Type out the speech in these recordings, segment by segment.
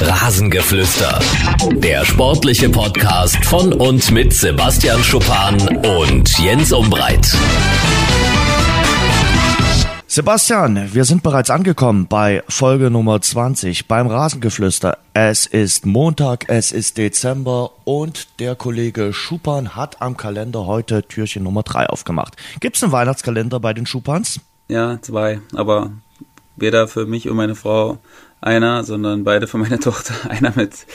Rasengeflüster. Der sportliche Podcast von und mit Sebastian Schuppan und Jens Umbreit. Sebastian, wir sind bereits angekommen bei Folge Nummer 20 beim Rasengeflüster. Es ist Montag, es ist Dezember und der Kollege Schupan hat am Kalender heute Türchen Nummer 3 aufgemacht. Gibt es einen Weihnachtskalender bei den Schupans? Ja, zwei, aber weder für mich und meine Frau einer, sondern beide für meine Tochter. Einer mit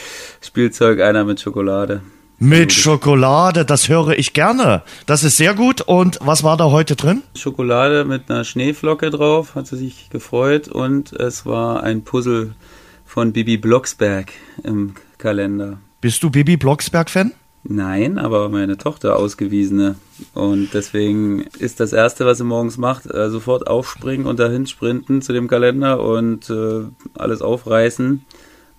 Spielzeug, einer mit Schokolade. Mit Schokolade, das höre ich gerne. Das ist sehr gut. Und was war da heute drin? Schokolade mit einer Schneeflocke drauf, hat sie sich gefreut. Und es war ein Puzzle von Bibi Blocksberg im Kalender. Bist du Bibi Blocksberg-Fan? Nein, aber meine Tochter ausgewiesene. Und deswegen ist das Erste, was sie morgens macht, äh, sofort aufspringen und dahin sprinten zu dem Kalender und äh, alles aufreißen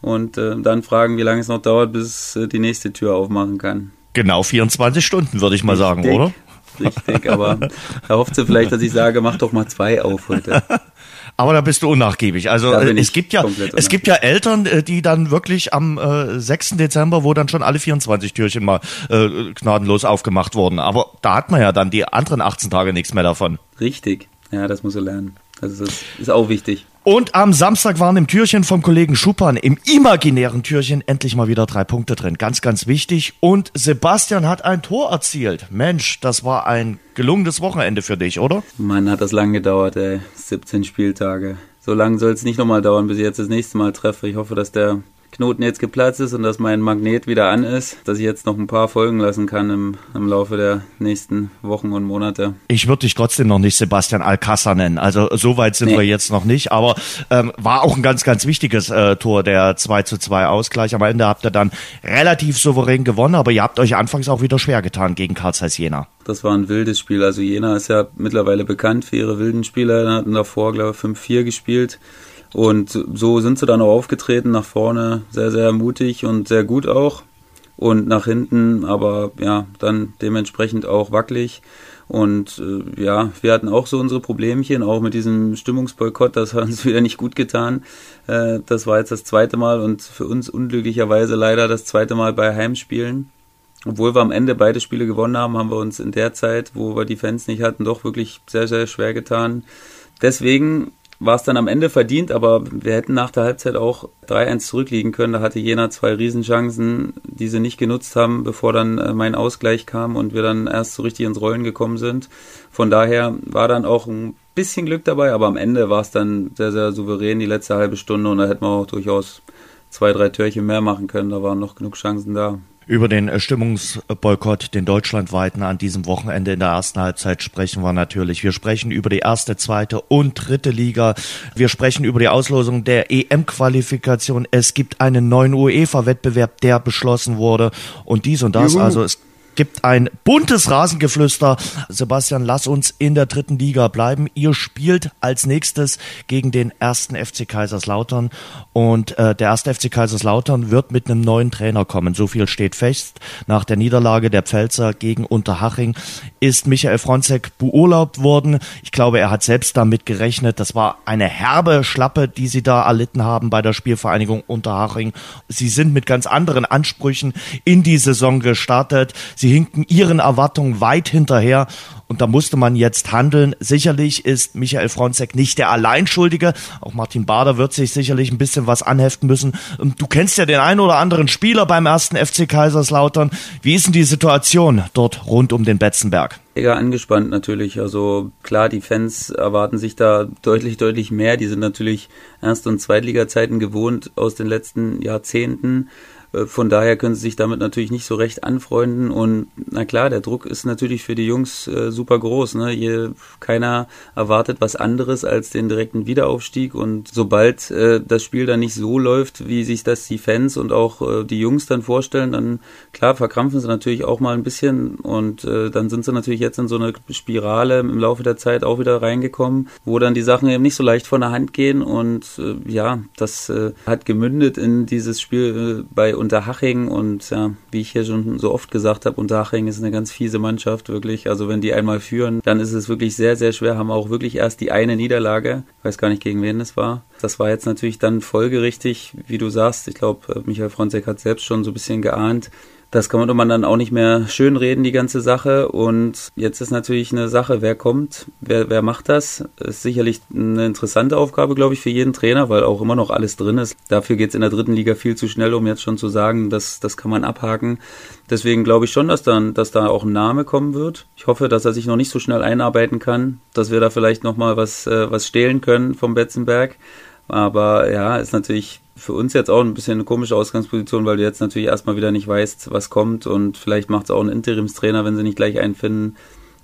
und äh, dann fragen, wie lange es noch dauert, bis äh, die nächste Tür aufmachen kann. Genau 24 Stunden, würde ich mal Richtig, sagen, oder? Richtig, aber da hofft sie vielleicht, dass ich sage, mach doch mal zwei auf heute. Aber da bist du unnachgiebig. Also äh, es gibt ja es gibt ja Eltern, äh, die dann wirklich am äh, 6. Dezember, wo dann schon alle 24 Türchen mal äh, gnadenlos aufgemacht wurden. Aber da hat man ja dann die anderen 18 Tage nichts mehr davon. Richtig, ja, das muss sie lernen. Also das ist auch wichtig. Und am Samstag waren im Türchen vom Kollegen Schuppan, im imaginären Türchen, endlich mal wieder drei Punkte drin. Ganz, ganz wichtig. Und Sebastian hat ein Tor erzielt. Mensch, das war ein gelungenes Wochenende für dich, oder? Mann, hat das lang gedauert, ey. 17 Spieltage. So lange soll es nicht nochmal dauern, bis ich jetzt das nächste Mal treffe. Ich hoffe, dass der Knoten jetzt geplatzt ist und dass mein Magnet wieder an ist, dass ich jetzt noch ein paar folgen lassen kann im, im Laufe der nächsten Wochen und Monate. Ich würde dich trotzdem noch nicht Sebastian Alcázar nennen. Also so weit sind Nee. wir jetzt noch nicht. Aber ähm, war auch ein ganz, ganz wichtiges äh, Tor, der 2 zu 2 Ausgleich. Am Ende habt ihr dann relativ souverän gewonnen, aber ihr habt euch anfangs auch wieder schwer getan gegen Karl Zeiss Jena. Das war ein wildes Spiel. Also Jena ist ja mittlerweile bekannt für ihre wilden Spieler. Hatten davor, glaube ich, 5-4 gespielt. Und so sind sie dann auch aufgetreten, nach vorne sehr, sehr mutig und sehr gut auch. Und nach hinten aber ja, dann dementsprechend auch wackelig. Und äh, ja, wir hatten auch so unsere Problemchen, auch mit diesem Stimmungsboykott, das hat uns wieder nicht gut getan. Äh, das war jetzt das zweite Mal und für uns unglücklicherweise leider das zweite Mal bei Heimspielen. Obwohl wir am Ende beide Spiele gewonnen haben, haben wir uns in der Zeit, wo wir die Fans nicht hatten, doch wirklich sehr, sehr schwer getan. Deswegen war es dann am Ende verdient, aber wir hätten nach der Halbzeit auch 3-1 zurückliegen können. Da hatte Jena zwei Riesenchancen, die sie nicht genutzt haben, bevor dann äh, mein Ausgleich kam und wir dann erst so richtig ins Rollen gekommen sind. Von daher war dann auch ein bisschen Glück dabei, aber am Ende war es dann sehr, sehr souverän die letzte halbe Stunde und da hätten wir auch durchaus zwei, drei Türchen mehr machen können. Da waren noch genug Chancen da. Über den äh, Stimmungsboykott, den deutschlandweiten an diesem Wochenende in der ersten Halbzeit sprechen wir natürlich. Wir sprechen über die erste, zweite und dritte Liga. Wir sprechen über die Auslosung der EM-Qualifikation. Es gibt einen neuen UEFA-Wettbewerb, der beschlossen wurde. Und dies und das. Juhu. Also es gibt ein buntes Rasengeflüster. Sebastian, lass uns in der dritten Liga bleiben. Ihr spielt als nächstes gegen den ersten FC Kaiserslautern und äh, der erste FC Kaiserslautern wird mit einem neuen Trainer kommen. So viel steht fest. Nach der Niederlage der Pfälzer gegen Unterhaching ist Michael Fronzek beurlaubt worden. Ich glaube, er hat selbst damit gerechnet. Das war eine herbe Schlappe, die sie da erlitten haben bei der Spielvereinigung Unterhaching. Sie sind mit ganz anderen Ansprüchen in die Saison gestartet. Hinken ihren Erwartungen weit hinterher und da musste man jetzt handeln. Sicherlich ist Michael Fronzek nicht der Alleinschuldige. Auch Martin Bader wird sich sicherlich ein bisschen was anheften müssen. Und Du kennst ja den einen oder anderen Spieler beim ersten FC Kaiserslautern. Wie ist denn die Situation dort rund um den Betzenberg? Mega angespannt natürlich. Also klar, die Fans erwarten sich da deutlich, deutlich mehr. Die sind natürlich Erst- und Zweitliga-Zeiten gewohnt aus den letzten Jahrzehnten. Äh, Von daher können sie sich damit natürlich nicht so recht anfreunden. Und na klar, der Druck ist natürlich für die Jungs äh, super groß. Ne? Hier, keiner erwartet was anderes als den direkten Wiederaufstieg. Und sobald äh, das Spiel dann nicht so läuft, wie sich das die Fans und auch äh, die Jungs dann vorstellen, dann klar verkrampfen sie natürlich auch mal ein bisschen. Und äh, dann sind sie natürlich jetzt in so eine Spirale im Laufe der Zeit auch wieder reingekommen, wo dann die Sachen eben nicht so leicht von der Hand gehen. Und äh, ja, das hat gemündet in dieses Spiel bei Unterhaching und ja, wie ich hier schon so oft gesagt habe, Unterhaching ist eine ganz fiese Mannschaft, wirklich. Also wenn die einmal führen, dann ist es wirklich sehr, sehr schwer. Haben auch wirklich erst die eine Niederlage. Ich weiß gar nicht, gegen wen es war. Das war jetzt natürlich dann folgerichtig, wie du sagst. Ich glaube, Michael Fronzek hat selbst schon so ein bisschen geahnt, das kann man dann auch nicht mehr schönreden, die ganze Sache. Und jetzt ist natürlich eine Sache, wer kommt, wer, wer macht das. Ist sicherlich eine interessante Aufgabe, glaube ich, für jeden Trainer, weil auch immer noch alles drin ist. Dafür geht es in der dritten Liga viel zu schnell, um jetzt schon zu sagen, dass das kann man abhaken. Deswegen glaube ich schon, dass dann, dass da auch ein Name kommen wird. Ich hoffe, dass er sich noch nicht so schnell einarbeiten kann, dass wir da vielleicht nochmal was, äh, was stehlen können vom Betzenberg. Aber ja, ist natürlich für uns jetzt auch ein bisschen eine komische Ausgangsposition, weil du jetzt natürlich erstmal wieder nicht weißt, was kommt und vielleicht macht es auch ein Interimstrainer, wenn sie nicht gleich einen finden.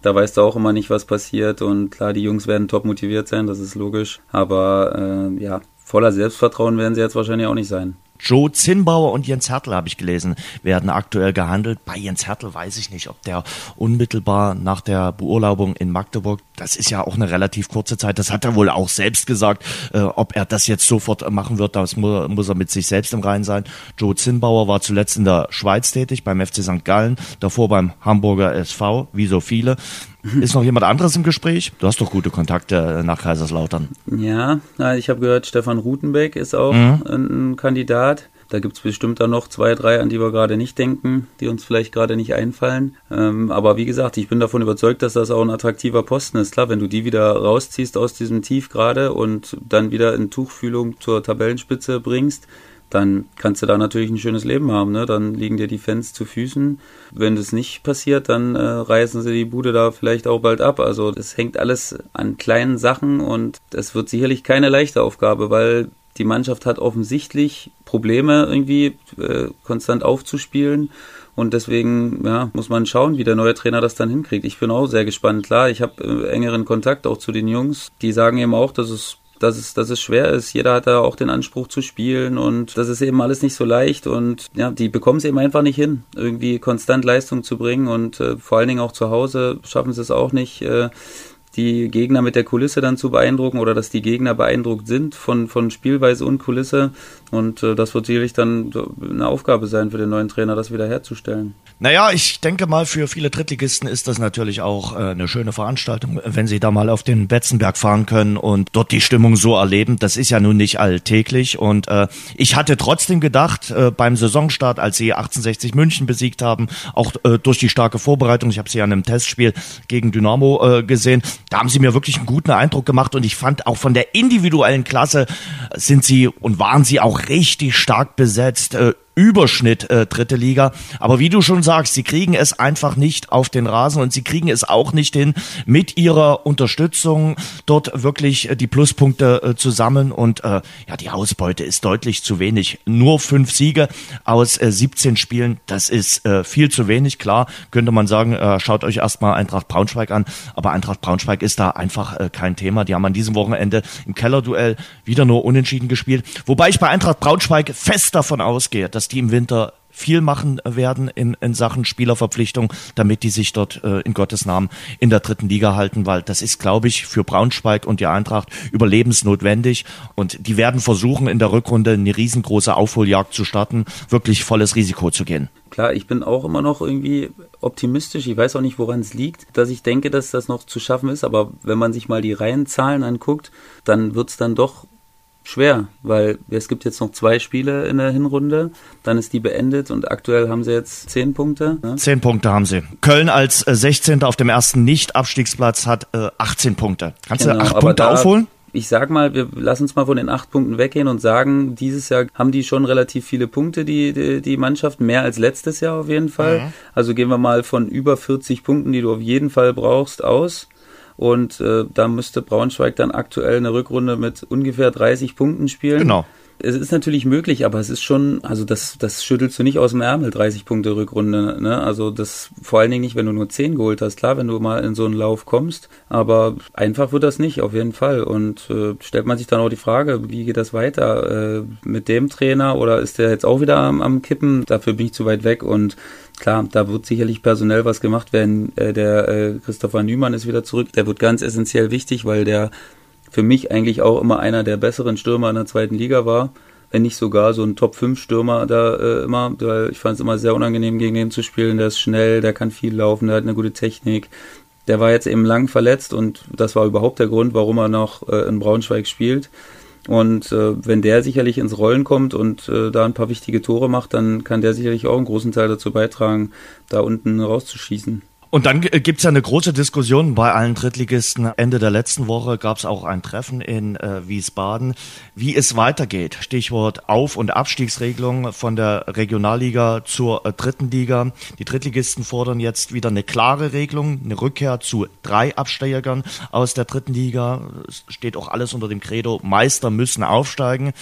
Da weißt du auch immer nicht, was passiert und klar, die Jungs werden top motiviert sein, das ist logisch. Aber äh, ja, voller Selbstvertrauen werden sie jetzt wahrscheinlich auch nicht sein. Joe Zinnbauer und Jens Hertel, habe ich gelesen, werden aktuell gehandelt. Bei Jens Hertel weiß ich nicht, ob der unmittelbar nach der Beurlaubung in Magdeburg, das ist ja auch eine relativ kurze Zeit, das hat er wohl auch selbst gesagt, äh, ob er das jetzt sofort machen wird, das muss, muss er mit sich selbst im Reinen sein. Joe Zinnbauer war zuletzt in der Schweiz tätig, beim FC St. Gallen, davor beim Hamburger SV, wie so viele. Ist noch jemand anderes im Gespräch? Du hast doch gute Kontakte nach Kaiserslautern. Ja, ich habe gehört, Stefan Rutenbeck ist auch mhm. ein Kandidat. Da gibt es bestimmt dann noch zwei, drei, an die wir gerade nicht denken, die uns vielleicht gerade nicht einfallen. Ähm, aber wie gesagt, ich bin davon überzeugt, dass das auch ein attraktiver Posten ist. Klar, wenn du die wieder rausziehst aus diesem Tief gerade und dann wieder in Tuchfühlung zur Tabellenspitze bringst, dann kannst du da natürlich ein schönes Leben haben. Ne? Dann liegen dir die Fans zu Füßen. Wenn das nicht passiert, dann äh, reißen sie die Bude da vielleicht auch bald ab. Also es hängt alles an kleinen Sachen und es wird sicherlich keine leichte Aufgabe, weil die Mannschaft hat offensichtlich Probleme irgendwie äh, konstant aufzuspielen. Und deswegen ja, muss man schauen, wie der neue Trainer das dann hinkriegt. Ich bin auch sehr gespannt. Klar, ich habe äh, engeren Kontakt auch zu den Jungs. Die sagen eben auch, dass es dass es, dass es schwer ist. Jeder hat da auch den Anspruch zu spielen und das ist eben alles nicht so leicht und ja, die bekommen es eben einfach nicht hin, irgendwie konstant Leistung zu bringen und äh, vor allen Dingen auch zu Hause schaffen sie es auch nicht. Äh, die Gegner mit der Kulisse dann zu beeindrucken oder dass die Gegner beeindruckt sind von, von Spielweise und Kulisse. Und äh, das wird sicherlich dann eine Aufgabe sein für den neuen Trainer, das wieder herzustellen. Naja, ich denke mal, für viele Drittligisten ist das natürlich auch äh, eine schöne Veranstaltung, wenn sie da mal auf den Betzenberg fahren können und dort die Stimmung so erleben. Das ist ja nun nicht alltäglich. Und äh, ich hatte trotzdem gedacht, äh, beim Saisonstart, als sie 1860 München besiegt haben, auch äh, durch die starke Vorbereitung, ich habe sie ja in einem Testspiel gegen Dynamo äh, gesehen, da haben sie mir wirklich einen guten Eindruck gemacht und ich fand auch von der individuellen Klasse sind sie und waren sie auch richtig stark besetzt. Äh, Überschnitt äh, dritte Liga. Aber wie du schon sagst, sie kriegen es einfach nicht auf den Rasen und sie kriegen es auch nicht hin, mit ihrer Unterstützung dort wirklich äh, die Pluspunkte äh, zu sammeln. Und äh, ja, die Ausbeute ist deutlich zu wenig. Nur fünf Siege aus äh, 17 Spielen, das ist äh, viel zu wenig. Klar, könnte man sagen, äh, schaut euch erstmal Eintracht Braunschweig an. Aber Eintracht Braunschweig ist da einfach äh, kein Thema. Die haben an diesem Wochenende im Kellerduell wieder nur unentschieden gespielt. Wobei ich bei Eintracht Braunschweig fest davon ausgehe, dass die im Winter viel machen werden in, in Sachen Spielerverpflichtung, damit die sich dort äh, in Gottes Namen in der dritten Liga halten, weil das ist, glaube ich, für Braunschweig und die Eintracht überlebensnotwendig und die werden versuchen, in der Rückrunde eine riesengroße Aufholjagd zu starten, wirklich volles Risiko zu gehen. Klar, ich bin auch immer noch irgendwie optimistisch. Ich weiß auch nicht, woran es liegt, dass ich denke, dass das noch zu schaffen ist. Aber wenn man sich mal die Reihenzahlen anguckt, dann wird es dann doch schwer, weil es gibt jetzt noch zwei Spiele in der Hinrunde, dann ist die beendet und aktuell haben sie jetzt zehn Punkte. Ne? Zehn Punkte haben sie. Köln als äh, 16. auf dem ersten Nicht-Abstiegsplatz hat äh, 18 Punkte. Kannst genau, du acht Punkte da, aufholen? Ich sag mal, wir lassen uns mal von den acht Punkten weggehen und sagen, dieses Jahr haben die schon relativ viele Punkte, die, die, die Mannschaft, mehr als letztes Jahr auf jeden Fall. Mhm. Also gehen wir mal von über 40 Punkten, die du auf jeden Fall brauchst, aus. Und äh, da müsste Braunschweig dann aktuell eine Rückrunde mit ungefähr 30 Punkten spielen. Genau. Es ist natürlich möglich, aber es ist schon, also das, das schüttelst du nicht aus dem Ärmel, 30 Punkte Rückrunde. Ne? Also das vor allen Dingen nicht, wenn du nur 10 geholt hast. Klar, wenn du mal in so einen Lauf kommst, aber einfach wird das nicht, auf jeden Fall. Und äh, stellt man sich dann auch die Frage, wie geht das weiter? Äh, mit dem Trainer oder ist der jetzt auch wieder am, am Kippen? Dafür bin ich zu weit weg und klar, da wird sicherlich personell was gemacht werden. Äh, der äh, Christopher Nümann ist wieder zurück. Der wird ganz essentiell wichtig, weil der für mich eigentlich auch immer einer der besseren Stürmer in der zweiten Liga war. wenn nicht sogar so ein Top-5-Stürmer da äh, immer, weil ich fand es immer sehr unangenehm, gegen den zu spielen. Der ist schnell, der kann viel laufen, der hat eine gute Technik. Der war jetzt eben lang verletzt und das war überhaupt der Grund, warum er noch äh, in Braunschweig spielt. Und äh, wenn der sicherlich ins Rollen kommt und äh, da ein paar wichtige Tore macht, dann kann der sicherlich auch einen großen Teil dazu beitragen, da unten rauszuschießen. Und dann gibt's ja eine große Diskussion bei allen Drittligisten. Ende der letzten Woche gab's auch ein Treffen in äh, Wiesbaden, wie es weitergeht. Stichwort Auf- und Abstiegsregelung von der Regionalliga zur äh, dritten Liga. Die Drittligisten fordern jetzt wieder eine klare Regelung, eine Rückkehr zu drei Absteigern aus der dritten Liga. Es steht auch alles unter dem Credo, Meister müssen aufsteigen.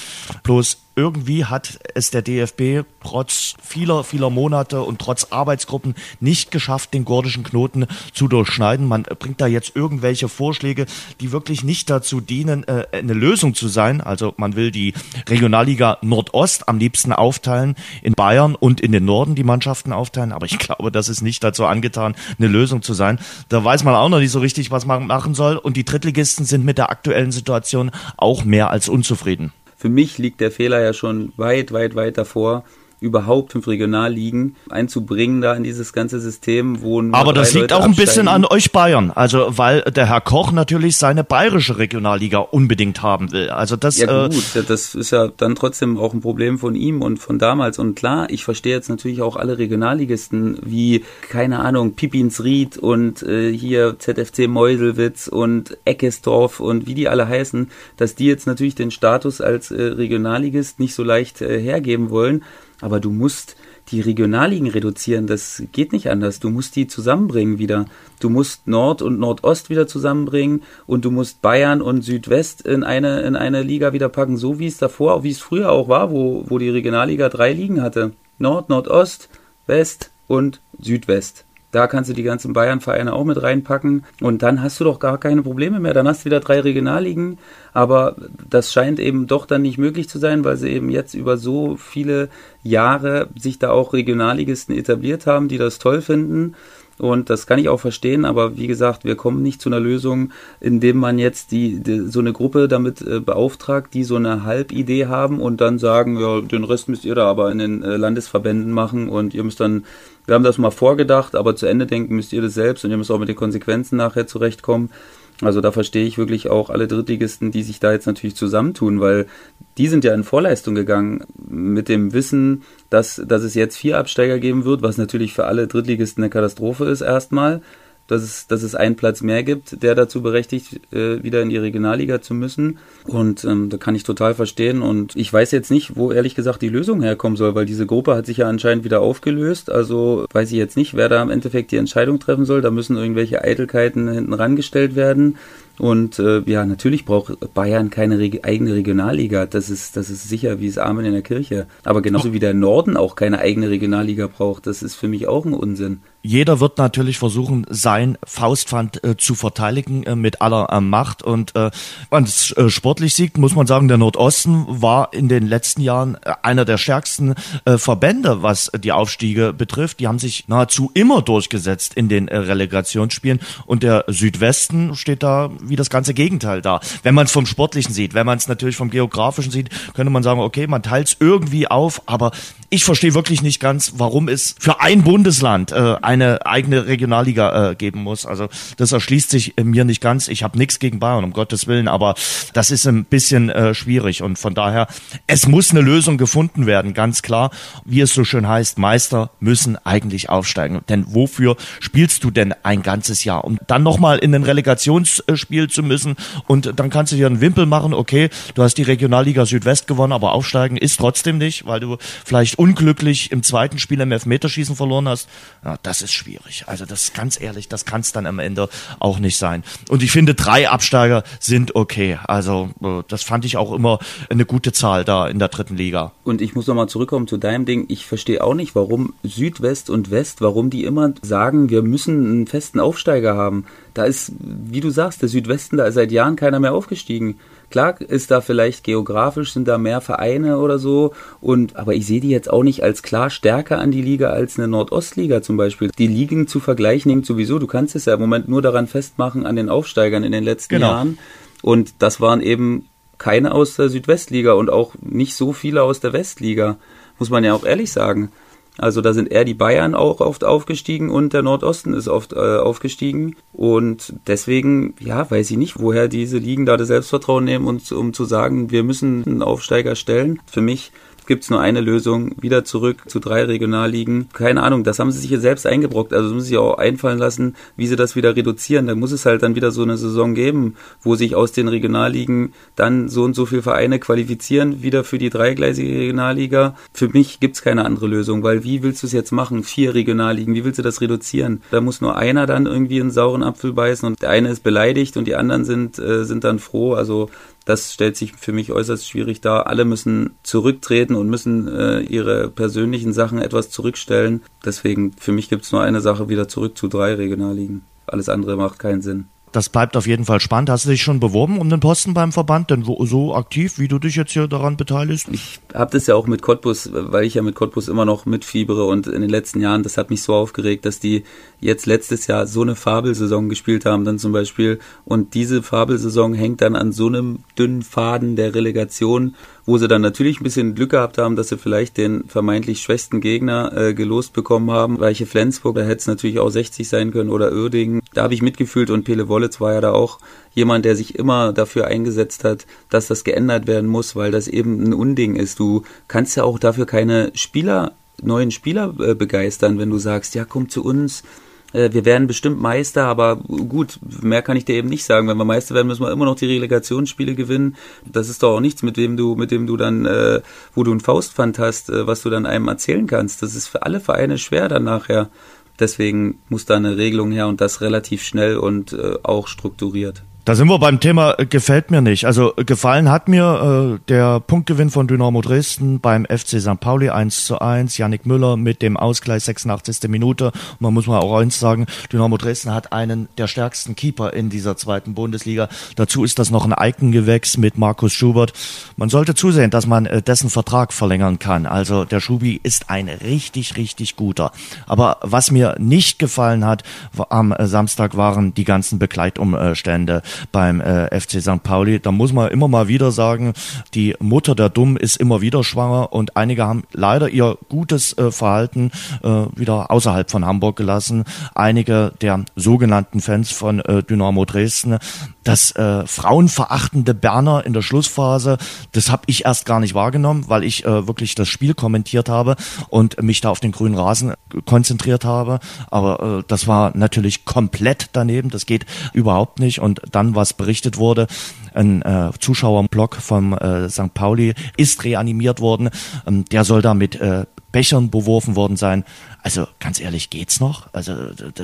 Bloß irgendwie hat es der DFB trotz vieler, vieler Monate und trotz Arbeitsgruppen nicht geschafft, den gordischen Knoten zu durchschneiden. Man bringt da jetzt irgendwelche Vorschläge, die wirklich nicht dazu dienen, äh, eine Lösung zu sein. Also man will die Regionalliga Nordost am liebsten aufteilen, in Bayern und in den Norden die Mannschaften aufteilen. Aber ich glaube, das ist nicht dazu angetan, eine Lösung zu sein. Da weiß man auch noch nicht so richtig, was man machen soll. Und die Drittligisten sind mit der aktuellen Situation auch mehr als unzufrieden für mich liegt der Fehler ja schon weit, weit, weit davor, überhaupt fünf Regionalligen einzubringen da in dieses ganze System, wo Aber das liegt Leute auch ein bisschen an euch Bayern, also weil der Herr Koch natürlich seine bayerische Regionalliga unbedingt haben will. Also das Ja gut, äh, das ist ja dann trotzdem auch ein Problem von ihm und von damals und klar, ich verstehe jetzt natürlich auch alle Regionalligisten wie keine Ahnung, Pipinsried und äh, hier ZFC Meuselwitz und Eckesdorf und wie die alle heißen, dass die jetzt natürlich den Status als äh, Regionalligist nicht so leicht äh, hergeben wollen. Aber du musst die Regionalligen reduzieren, das geht nicht anders. Du musst die zusammenbringen wieder. Du musst Nord und Nordost wieder zusammenbringen und du musst Bayern und Südwest in eine, in eine Liga wieder packen, so wie es davor, wie es früher auch war, wo, wo die Regionalliga drei Ligen hatte. Nord, Nordost, West und Südwest. Da kannst du die ganzen Bayern-Vereine auch mit reinpacken und dann hast du doch gar keine Probleme mehr. Dann hast du wieder drei Regionalligen, aber das scheint eben doch dann nicht möglich zu sein, weil sie eben jetzt über so viele Jahre sich da auch Regionalligisten etabliert haben, die das toll finden. Und das kann ich auch verstehen, aber wie gesagt, wir kommen nicht zu einer Lösung, indem man jetzt die, die so eine Gruppe damit äh, beauftragt, die so eine Halbidee haben und dann sagen, ja, den Rest müsst ihr da aber in den äh, Landesverbänden machen und ihr müsst dann wir haben das mal vorgedacht, aber zu Ende denken müsst ihr das selbst und ihr müsst auch mit den Konsequenzen nachher zurechtkommen. Also da verstehe ich wirklich auch alle Drittligisten, die sich da jetzt natürlich zusammentun, weil die sind ja in Vorleistung gegangen mit dem Wissen, dass, dass es jetzt vier Absteiger geben wird, was natürlich für alle Drittligisten eine Katastrophe ist erstmal dass es, dass es einen Platz mehr gibt, der dazu berechtigt, äh, wieder in die Regionalliga zu müssen. Und ähm, da kann ich total verstehen. Und ich weiß jetzt nicht, wo ehrlich gesagt die Lösung herkommen soll, weil diese Gruppe hat sich ja anscheinend wieder aufgelöst. Also weiß ich jetzt nicht, wer da im Endeffekt die Entscheidung treffen soll. Da müssen irgendwelche Eitelkeiten hinten rangestellt werden. Und äh, ja, natürlich braucht Bayern keine Reg eigene Regionalliga. Das ist, das ist sicher wie es Amen in der Kirche. Aber genauso wie der Norden auch keine eigene Regionalliga braucht, das ist für mich auch ein Unsinn. Jeder wird natürlich versuchen, sein Faustpfand äh, zu verteidigen äh, mit aller äh, Macht. Und äh, wenn es äh, sportlich sieht, muss man sagen, der Nordosten war in den letzten Jahren äh, einer der stärksten äh, Verbände, was die Aufstiege betrifft. Die haben sich nahezu immer durchgesetzt in den Relegationsspielen. Und der Südwesten steht da wie das ganze Gegenteil da. Wenn man es vom Sportlichen sieht, wenn man es natürlich vom Geografischen sieht, könnte man sagen, okay, man teilt es irgendwie auf, aber ich verstehe wirklich nicht ganz, warum es für ein Bundesland äh, eine eigene Regionalliga äh, geben muss. Also das erschließt sich äh, mir nicht ganz. Ich habe nichts gegen Bayern, um Gottes Willen, aber das ist ein bisschen äh, schwierig und von daher, es muss eine Lösung gefunden werden, ganz klar. Wie es so schön heißt, Meister müssen eigentlich aufsteigen. Denn wofür spielst du denn ein ganzes Jahr? Um dann nochmal in ein Relegationsspiel zu müssen und dann kannst du dir einen Wimpel machen, okay, du hast die Regionalliga Südwest gewonnen, aber aufsteigen ist trotzdem nicht, weil du vielleicht unglücklich im zweiten Spiel im Elfmeterschießen verloren hast, ja, das ist schwierig. Also das ist ganz ehrlich, das kann es dann am Ende auch nicht sein. Und ich finde, drei Absteiger sind okay. Also äh, das fand ich auch immer eine gute Zahl da in der dritten Liga. Und ich muss nochmal zurückkommen zu deinem Ding. Ich verstehe auch nicht, warum Südwest und West, warum die immer sagen, wir müssen einen festen Aufsteiger haben. Da ist, wie du sagst, der Südwesten, da ist seit Jahren keiner mehr aufgestiegen. Klar ist da vielleicht geografisch sind da mehr Vereine oder so und aber ich sehe die jetzt auch nicht als klar stärker an die Liga als eine Nordostliga zum Beispiel. Die Ligen zu vergleichen nimmt sowieso, du kannst es ja im Moment nur daran festmachen an den Aufsteigern in den letzten genau. Jahren und das waren eben keine aus der Südwestliga und auch nicht so viele aus der Westliga, muss man ja auch ehrlich sagen. Also da sind eher die Bayern auch oft aufgestiegen und der Nordosten ist oft äh, aufgestiegen. Und deswegen, ja, weiß ich nicht, woher diese Ligen da das Selbstvertrauen nehmen, und, um zu sagen, wir müssen einen Aufsteiger stellen. Für mich gibt es nur eine Lösung, wieder zurück zu drei Regionalligen. Keine Ahnung, das haben sie sich hier selbst eingebrockt. Also müssen sie auch einfallen lassen, wie sie das wieder reduzieren. Da muss es halt dann wieder so eine Saison geben, wo sich aus den Regionalligen dann so und so viele Vereine qualifizieren, wieder für die dreigleisige Regionalliga. Für mich gibt es keine andere Lösung, weil wie willst du es jetzt machen? Vier Regionalligen, wie willst du das reduzieren? Da muss nur einer dann irgendwie einen sauren Apfel beißen und der eine ist beleidigt und die anderen sind, äh, sind dann froh. Also das stellt sich für mich äußerst schwierig dar. Alle müssen zurücktreten und müssen äh, ihre persönlichen Sachen etwas zurückstellen. Deswegen, für mich gibt es nur eine Sache, wieder zurück zu drei Regionalligen. Alles andere macht keinen Sinn das bleibt auf jeden Fall spannend. Hast du dich schon beworben um den Posten beim Verband? Denn wo, so aktiv, wie du dich jetzt hier daran beteiligst? Ich habe das ja auch mit Cottbus, weil ich ja mit Cottbus immer noch mitfiebere und in den letzten Jahren, das hat mich so aufgeregt, dass die jetzt letztes Jahr so eine Fabelsaison gespielt haben, dann zum Beispiel. Und diese Fabelsaison hängt dann an so einem dünnen Faden der Relegation wo sie dann natürlich ein bisschen Glück gehabt haben, dass sie vielleicht den vermeintlich schwächsten Gegner äh, gelost bekommen haben. Weiche Flensburg, da hätte es natürlich auch 60 sein können oder Uerdingen. Da habe ich mitgefühlt und Pele Wollitz war ja da auch jemand, der sich immer dafür eingesetzt hat, dass das geändert werden muss, weil das eben ein Unding ist. Du kannst ja auch dafür keine Spieler neuen Spieler äh, begeistern, wenn du sagst, ja, komm zu uns, äh, wir werden bestimmt Meister, aber gut, mehr kann ich dir eben nicht sagen. Wenn wir Meister werden, müssen wir immer noch die Relegationsspiele gewinnen. Das ist doch auch nichts, mit dem du, mit dem du dann, äh, wo du ein Faustpfand hast, äh, was du dann einem erzählen kannst. Das ist für alle Vereine schwer dann nachher. Deswegen muss da eine Regelung her und das relativ schnell und äh, auch strukturiert. Da sind wir beim Thema äh, gefällt mir nicht. Also äh, gefallen hat mir äh, der Punktgewinn von Dynamo Dresden beim FC St. Pauli 1 zu 1. Yannick Müller mit dem Ausgleich 86. Minute. Man muss mal auch eins sagen, Dynamo Dresden hat einen der stärksten Keeper in dieser zweiten Bundesliga. Dazu ist das noch ein Eigengewächs mit Markus Schubert. Man sollte zusehen, dass man äh, dessen Vertrag verlängern kann. Also der Schubi ist ein richtig, richtig guter. Aber was mir nicht gefallen hat am äh, Samstag waren die ganzen Begleitumstände beim äh, FC St. Pauli. Da muss man immer mal wieder sagen, die Mutter der Dumm ist immer wieder schwanger und einige haben leider ihr gutes äh, Verhalten äh, wieder außerhalb von Hamburg gelassen. Einige der sogenannten Fans von äh, Dynamo Dresden das äh, frauenverachtende Berner in der Schlussphase, das habe ich erst gar nicht wahrgenommen, weil ich äh, wirklich das Spiel kommentiert habe und mich da auf den grünen Rasen konzentriert habe. Aber äh, das war natürlich komplett daneben, das geht überhaupt nicht. Und dann, was berichtet wurde, ein äh, Zuschauerblock vom äh, St. Pauli ist reanimiert worden. Ähm, der soll da mit äh, Bechern beworfen worden sein. Also ganz ehrlich, geht's noch? Also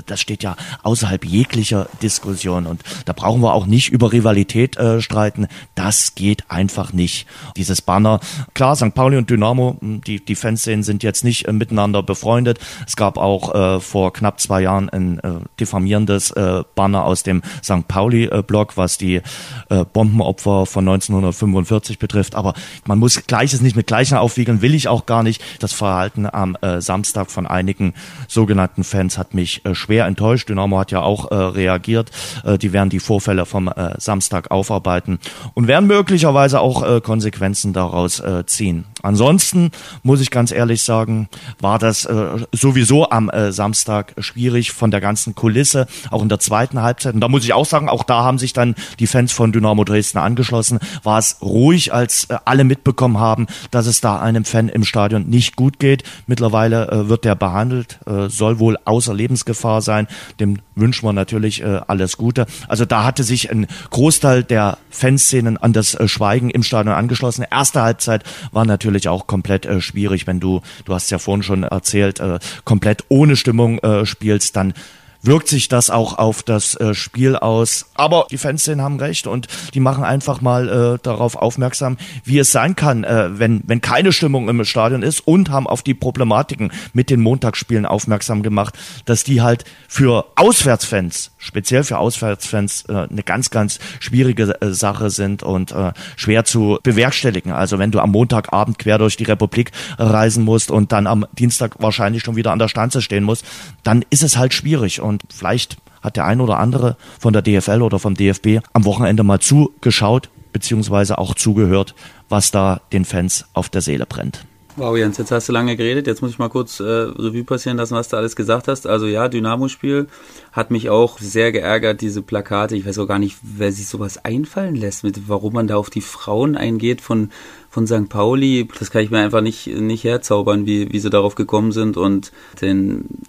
das steht ja außerhalb jeglicher Diskussion und da brauchen wir auch nicht über Rivalität äh, streiten. Das geht einfach nicht. Dieses Banner, klar, St. Pauli und Dynamo, hm, die, die Fanszenen sind jetzt nicht äh, miteinander befreundet. Es gab auch äh, vor knapp zwei Jahren ein äh, diffamierendes äh, Banner aus dem St. Pauli-Blog, was die äh, Bombenopfer von 1945 betrifft. Aber man muss Gleiches nicht mit Gleichen aufwiegeln, will ich auch gar nicht. Das Verhalten am äh, Samstag von einigen einigen sogenannten Fans hat mich äh, schwer enttäuscht. Dynamo hat ja auch äh, reagiert. Äh, die werden die Vorfälle vom äh, Samstag aufarbeiten und werden möglicherweise auch äh, Konsequenzen daraus äh, ziehen. Ansonsten muss ich ganz ehrlich sagen, war das sowieso am Samstag schwierig von der ganzen Kulisse, auch in der zweiten Halbzeit. Und da muss ich auch sagen, auch da haben sich dann die Fans von Dynamo Dresden angeschlossen. War es ruhig, als alle mitbekommen haben, dass es da einem Fan im Stadion nicht gut geht. Mittlerweile wird der behandelt behandelt, äh, soll wohl außer Lebensgefahr sein. Dem wünschen wir natürlich äh, alles Gute. Also da hatte sich ein Großteil der Fanszenen an das äh, Schweigen im Stadion angeschlossen. Erste Halbzeit war natürlich auch komplett äh, schwierig, wenn du, du hast ja vorhin schon erzählt, äh, komplett ohne Stimmung äh, spielst, dann wirkt sich das auch auf das äh, Spiel aus. Aber die Fanszenen haben recht und die machen einfach mal äh, darauf aufmerksam, wie es sein kann, äh, wenn, wenn keine Stimmung im Stadion ist und haben auf die Problematiken mit den Montagsspielen aufmerksam gemacht, dass die halt für Auswärtsfans, speziell für Auswärtsfans, äh, eine ganz, ganz schwierige äh, Sache sind und äh, schwer zu bewerkstelligen. Also wenn du am Montagabend quer durch die Republik reisen musst und dann am Dienstag wahrscheinlich schon wieder an der Stanze stehen musst, dann ist es halt schwierig. Und und vielleicht hat der ein oder andere von der DFL oder vom DFB am Wochenende mal zugeschaut. beziehungsweise auch zugehört, was da den Fans auf der Seele brennt. Wow, Jens, jetzt hast du lange geredet. Jetzt muss ich mal kurz äh, Revue passieren lassen, was du alles gesagt hast. Also ja, Dynamo-Spiel hat mich auch sehr geärgert, diese Plakate. Ich weiß auch gar nicht, wer sich sowas einfallen lässt, mit warum man da auf die Frauen eingeht von, von St. Pauli. Das kann ich mir einfach nicht, nicht herzaubern, wie, wie sie darauf gekommen sind und den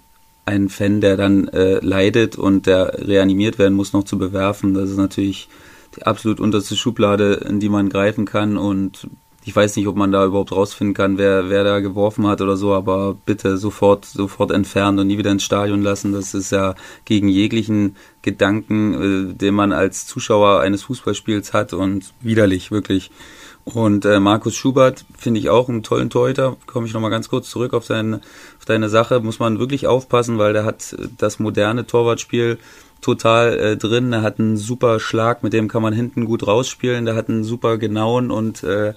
einen Fan, der dann äh, leidet und der reanimiert werden muss, noch zu bewerfen. Das ist natürlich die absolut unterste Schublade, in die man greifen kann und ich weiß nicht, ob man da überhaupt rausfinden kann, wer, wer da geworfen hat oder so, aber bitte sofort, sofort entfernen und nie wieder ins Stadion lassen. Das ist ja gegen jeglichen Gedanken, äh, den man als Zuschauer eines Fußballspiels hat und widerlich, wirklich. Und äh, Markus Schubert finde ich auch einen tollen Torhüter. Komme ich nochmal ganz kurz zurück auf, dein, auf deine Sache. Muss man wirklich aufpassen, weil der hat das moderne Torwartspiel total äh, drin. Er hat einen super Schlag, mit dem kann man hinten gut rausspielen. Der hat einen super genauen und äh,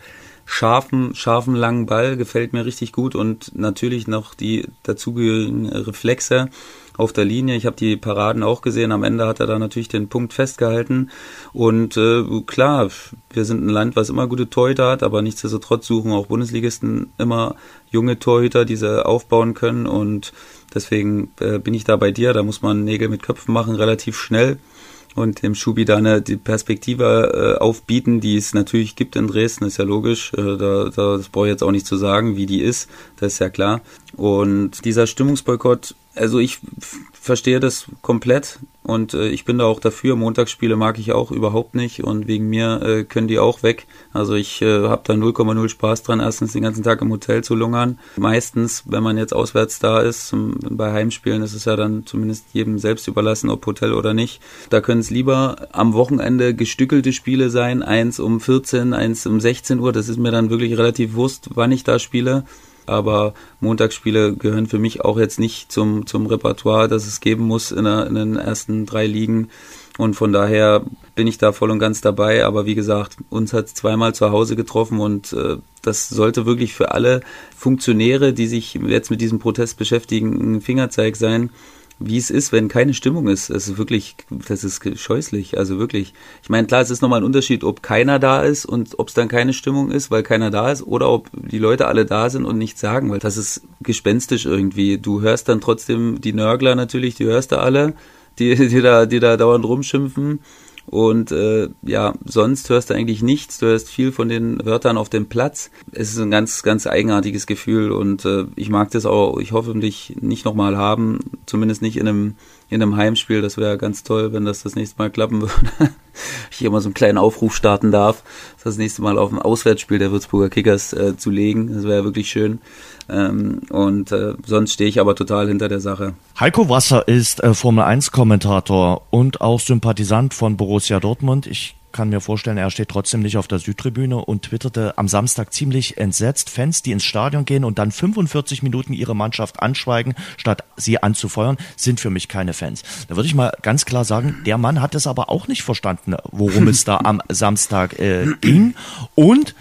scharfen, scharfen langen Ball, gefällt mir richtig gut und natürlich noch die dazugehörigen Reflexe auf der Linie. Ich habe die Paraden auch gesehen. Am Ende hat er da natürlich den Punkt festgehalten. Und äh, klar, wir sind ein Land, was immer gute Torhüter hat, aber nichtsdestotrotz suchen auch Bundesligisten immer junge Torhüter, die sie aufbauen können. Und deswegen äh, bin ich da bei dir. Da muss man Nägel mit Köpfen machen, relativ schnell und dem Schubi da eine die Perspektive äh, aufbieten, die es natürlich gibt in Dresden, ist ja logisch. Äh, da, da, das brauche ich jetzt auch nicht zu sagen, wie die ist, das ist ja klar. Und dieser Stimmungsboykott also ich verstehe das komplett und äh, ich bin da auch dafür. Montagsspiele mag ich auch überhaupt nicht und wegen mir äh, können die auch weg. Also ich äh, habe da 0,0 Spaß dran, erstens den ganzen Tag im Hotel zu lungern. Meistens, wenn man jetzt auswärts da ist, bei Heimspielen ist es ja dann zumindest jedem selbst überlassen, ob Hotel oder nicht. Da können es lieber am Wochenende gestückelte Spiele sein, eins um 14, eins um 16 Uhr. Das ist mir dann wirklich relativ wurscht, wann ich da spiele aber Montagsspiele gehören für mich auch jetzt nicht zum, zum Repertoire, das es geben muss in, der, in den ersten drei Ligen. Und von daher bin ich da voll und ganz dabei. Aber wie gesagt, uns hat es zweimal zu Hause getroffen und äh, das sollte wirklich für alle Funktionäre, die sich jetzt mit diesem Protest beschäftigen, ein Fingerzeig sein wie es ist, wenn keine Stimmung ist. Es ist wirklich, das ist scheußlich. Also wirklich. Ich meine, klar, es ist nochmal ein Unterschied, ob keiner da ist und ob es dann keine Stimmung ist, weil keiner da ist, oder ob die Leute alle da sind und nichts sagen, weil das ist gespenstisch irgendwie. Du hörst dann trotzdem die Nörgler natürlich, die hörst du alle, die, die da, die da dauernd rumschimpfen. Und äh, ja, sonst hörst du eigentlich nichts. Du hörst viel von den Wörtern auf dem Platz. Es ist ein ganz, ganz eigenartiges Gefühl und äh, ich mag das auch, ich hoffe, dich nicht nochmal haben, zumindest nicht in einem, in einem Heimspiel. Das wäre ganz toll, wenn das das nächste Mal klappen würde. ich immer so einen kleinen Aufruf starten darf, das nächste Mal auf ein Auswärtsspiel der Würzburger Kickers äh, zu legen. Das wäre wirklich schön. Ähm, und äh, sonst stehe ich aber total hinter der Sache. Heiko Wasser ist äh, Formel 1 Kommentator und auch Sympathisant von Borussia Dortmund. Ich kann mir vorstellen, er steht trotzdem nicht auf der Südtribüne und twitterte am Samstag ziemlich entsetzt. Fans, die ins Stadion gehen und dann 45 Minuten ihre Mannschaft anschweigen, statt sie anzufeuern, sind für mich keine Fans. Da würde ich mal ganz klar sagen, der Mann hat es aber auch nicht verstanden, worum es da am Samstag äh, ging. Und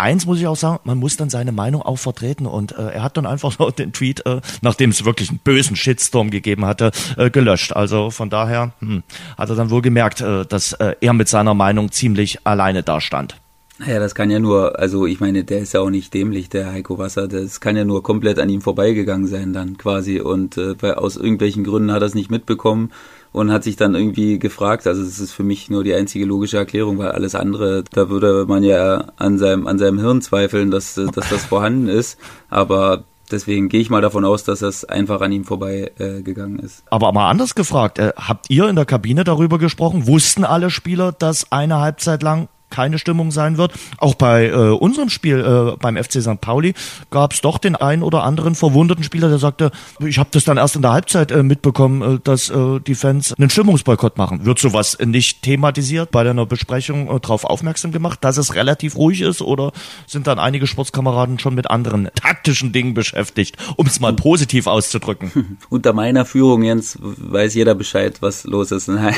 eins muss ich auch sagen, man muss dann seine Meinung auch vertreten und äh, er hat dann einfach so den Tweet, äh, nachdem es wirklich einen bösen Shitstorm gegeben hatte, äh, gelöscht. Also von daher hm, hat er dann wohl gemerkt, äh, dass äh, er mit seiner Meinung ziemlich alleine dastand. Naja, das kann ja nur, also ich meine, der ist ja auch nicht dämlich, der Heiko Wasser, das kann ja nur komplett an ihm vorbeigegangen sein dann quasi und äh, aus irgendwelchen Gründen hat er es nicht mitbekommen und hat sich dann irgendwie gefragt, also das ist für mich nur die einzige logische Erklärung, weil alles andere, da würde man ja an seinem, an seinem Hirn zweifeln, dass, dass das vorhanden ist, aber Deswegen gehe ich mal davon aus, dass das einfach an ihm vorbei äh, gegangen ist. Aber mal anders gefragt, äh, habt ihr in der Kabine darüber gesprochen? Wussten alle Spieler, dass eine Halbzeit lang keine Stimmung sein wird. Auch bei äh, unserem Spiel äh, beim FC St. Pauli gab es doch den einen oder anderen verwundeten Spieler, der sagte, ich habe das dann erst in der Halbzeit äh, mitbekommen, äh, dass äh, die Fans einen Stimmungsboykott machen. Wird sowas nicht thematisiert, bei deiner Besprechung äh, darauf aufmerksam gemacht, dass es relativ ruhig ist oder sind dann einige Sportskameraden schon mit anderen taktischen Dingen beschäftigt, um es mal positiv auszudrücken? Unter meiner Führung, Jens, weiß jeder Bescheid, was los ist. Nein,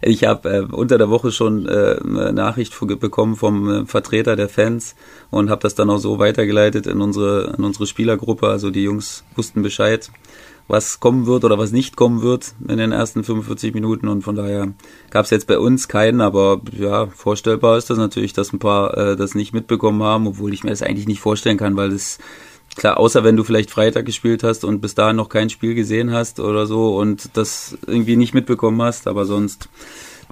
ich habe äh, unter der Woche schon äh, Nachricht Nachricht bekommen vom äh, Vertreter der Fans und habe das dann auch so weitergeleitet in unsere, in unsere Spielergruppe. Also die Jungs wussten Bescheid. was kommen wird oder was nicht kommen wird in den ersten 45 Minuten und von daher gab es jetzt bei uns keinen, aber ja, vorstellbar ist das natürlich, dass ein paar äh, das nicht mitbekommen haben, obwohl ich mir das eigentlich nicht vorstellen kann, weil es klar, außer wenn du vielleicht Freitag gespielt hast und bis dahin noch kein Spiel gesehen hast oder so und das irgendwie nicht mitbekommen hast, aber sonst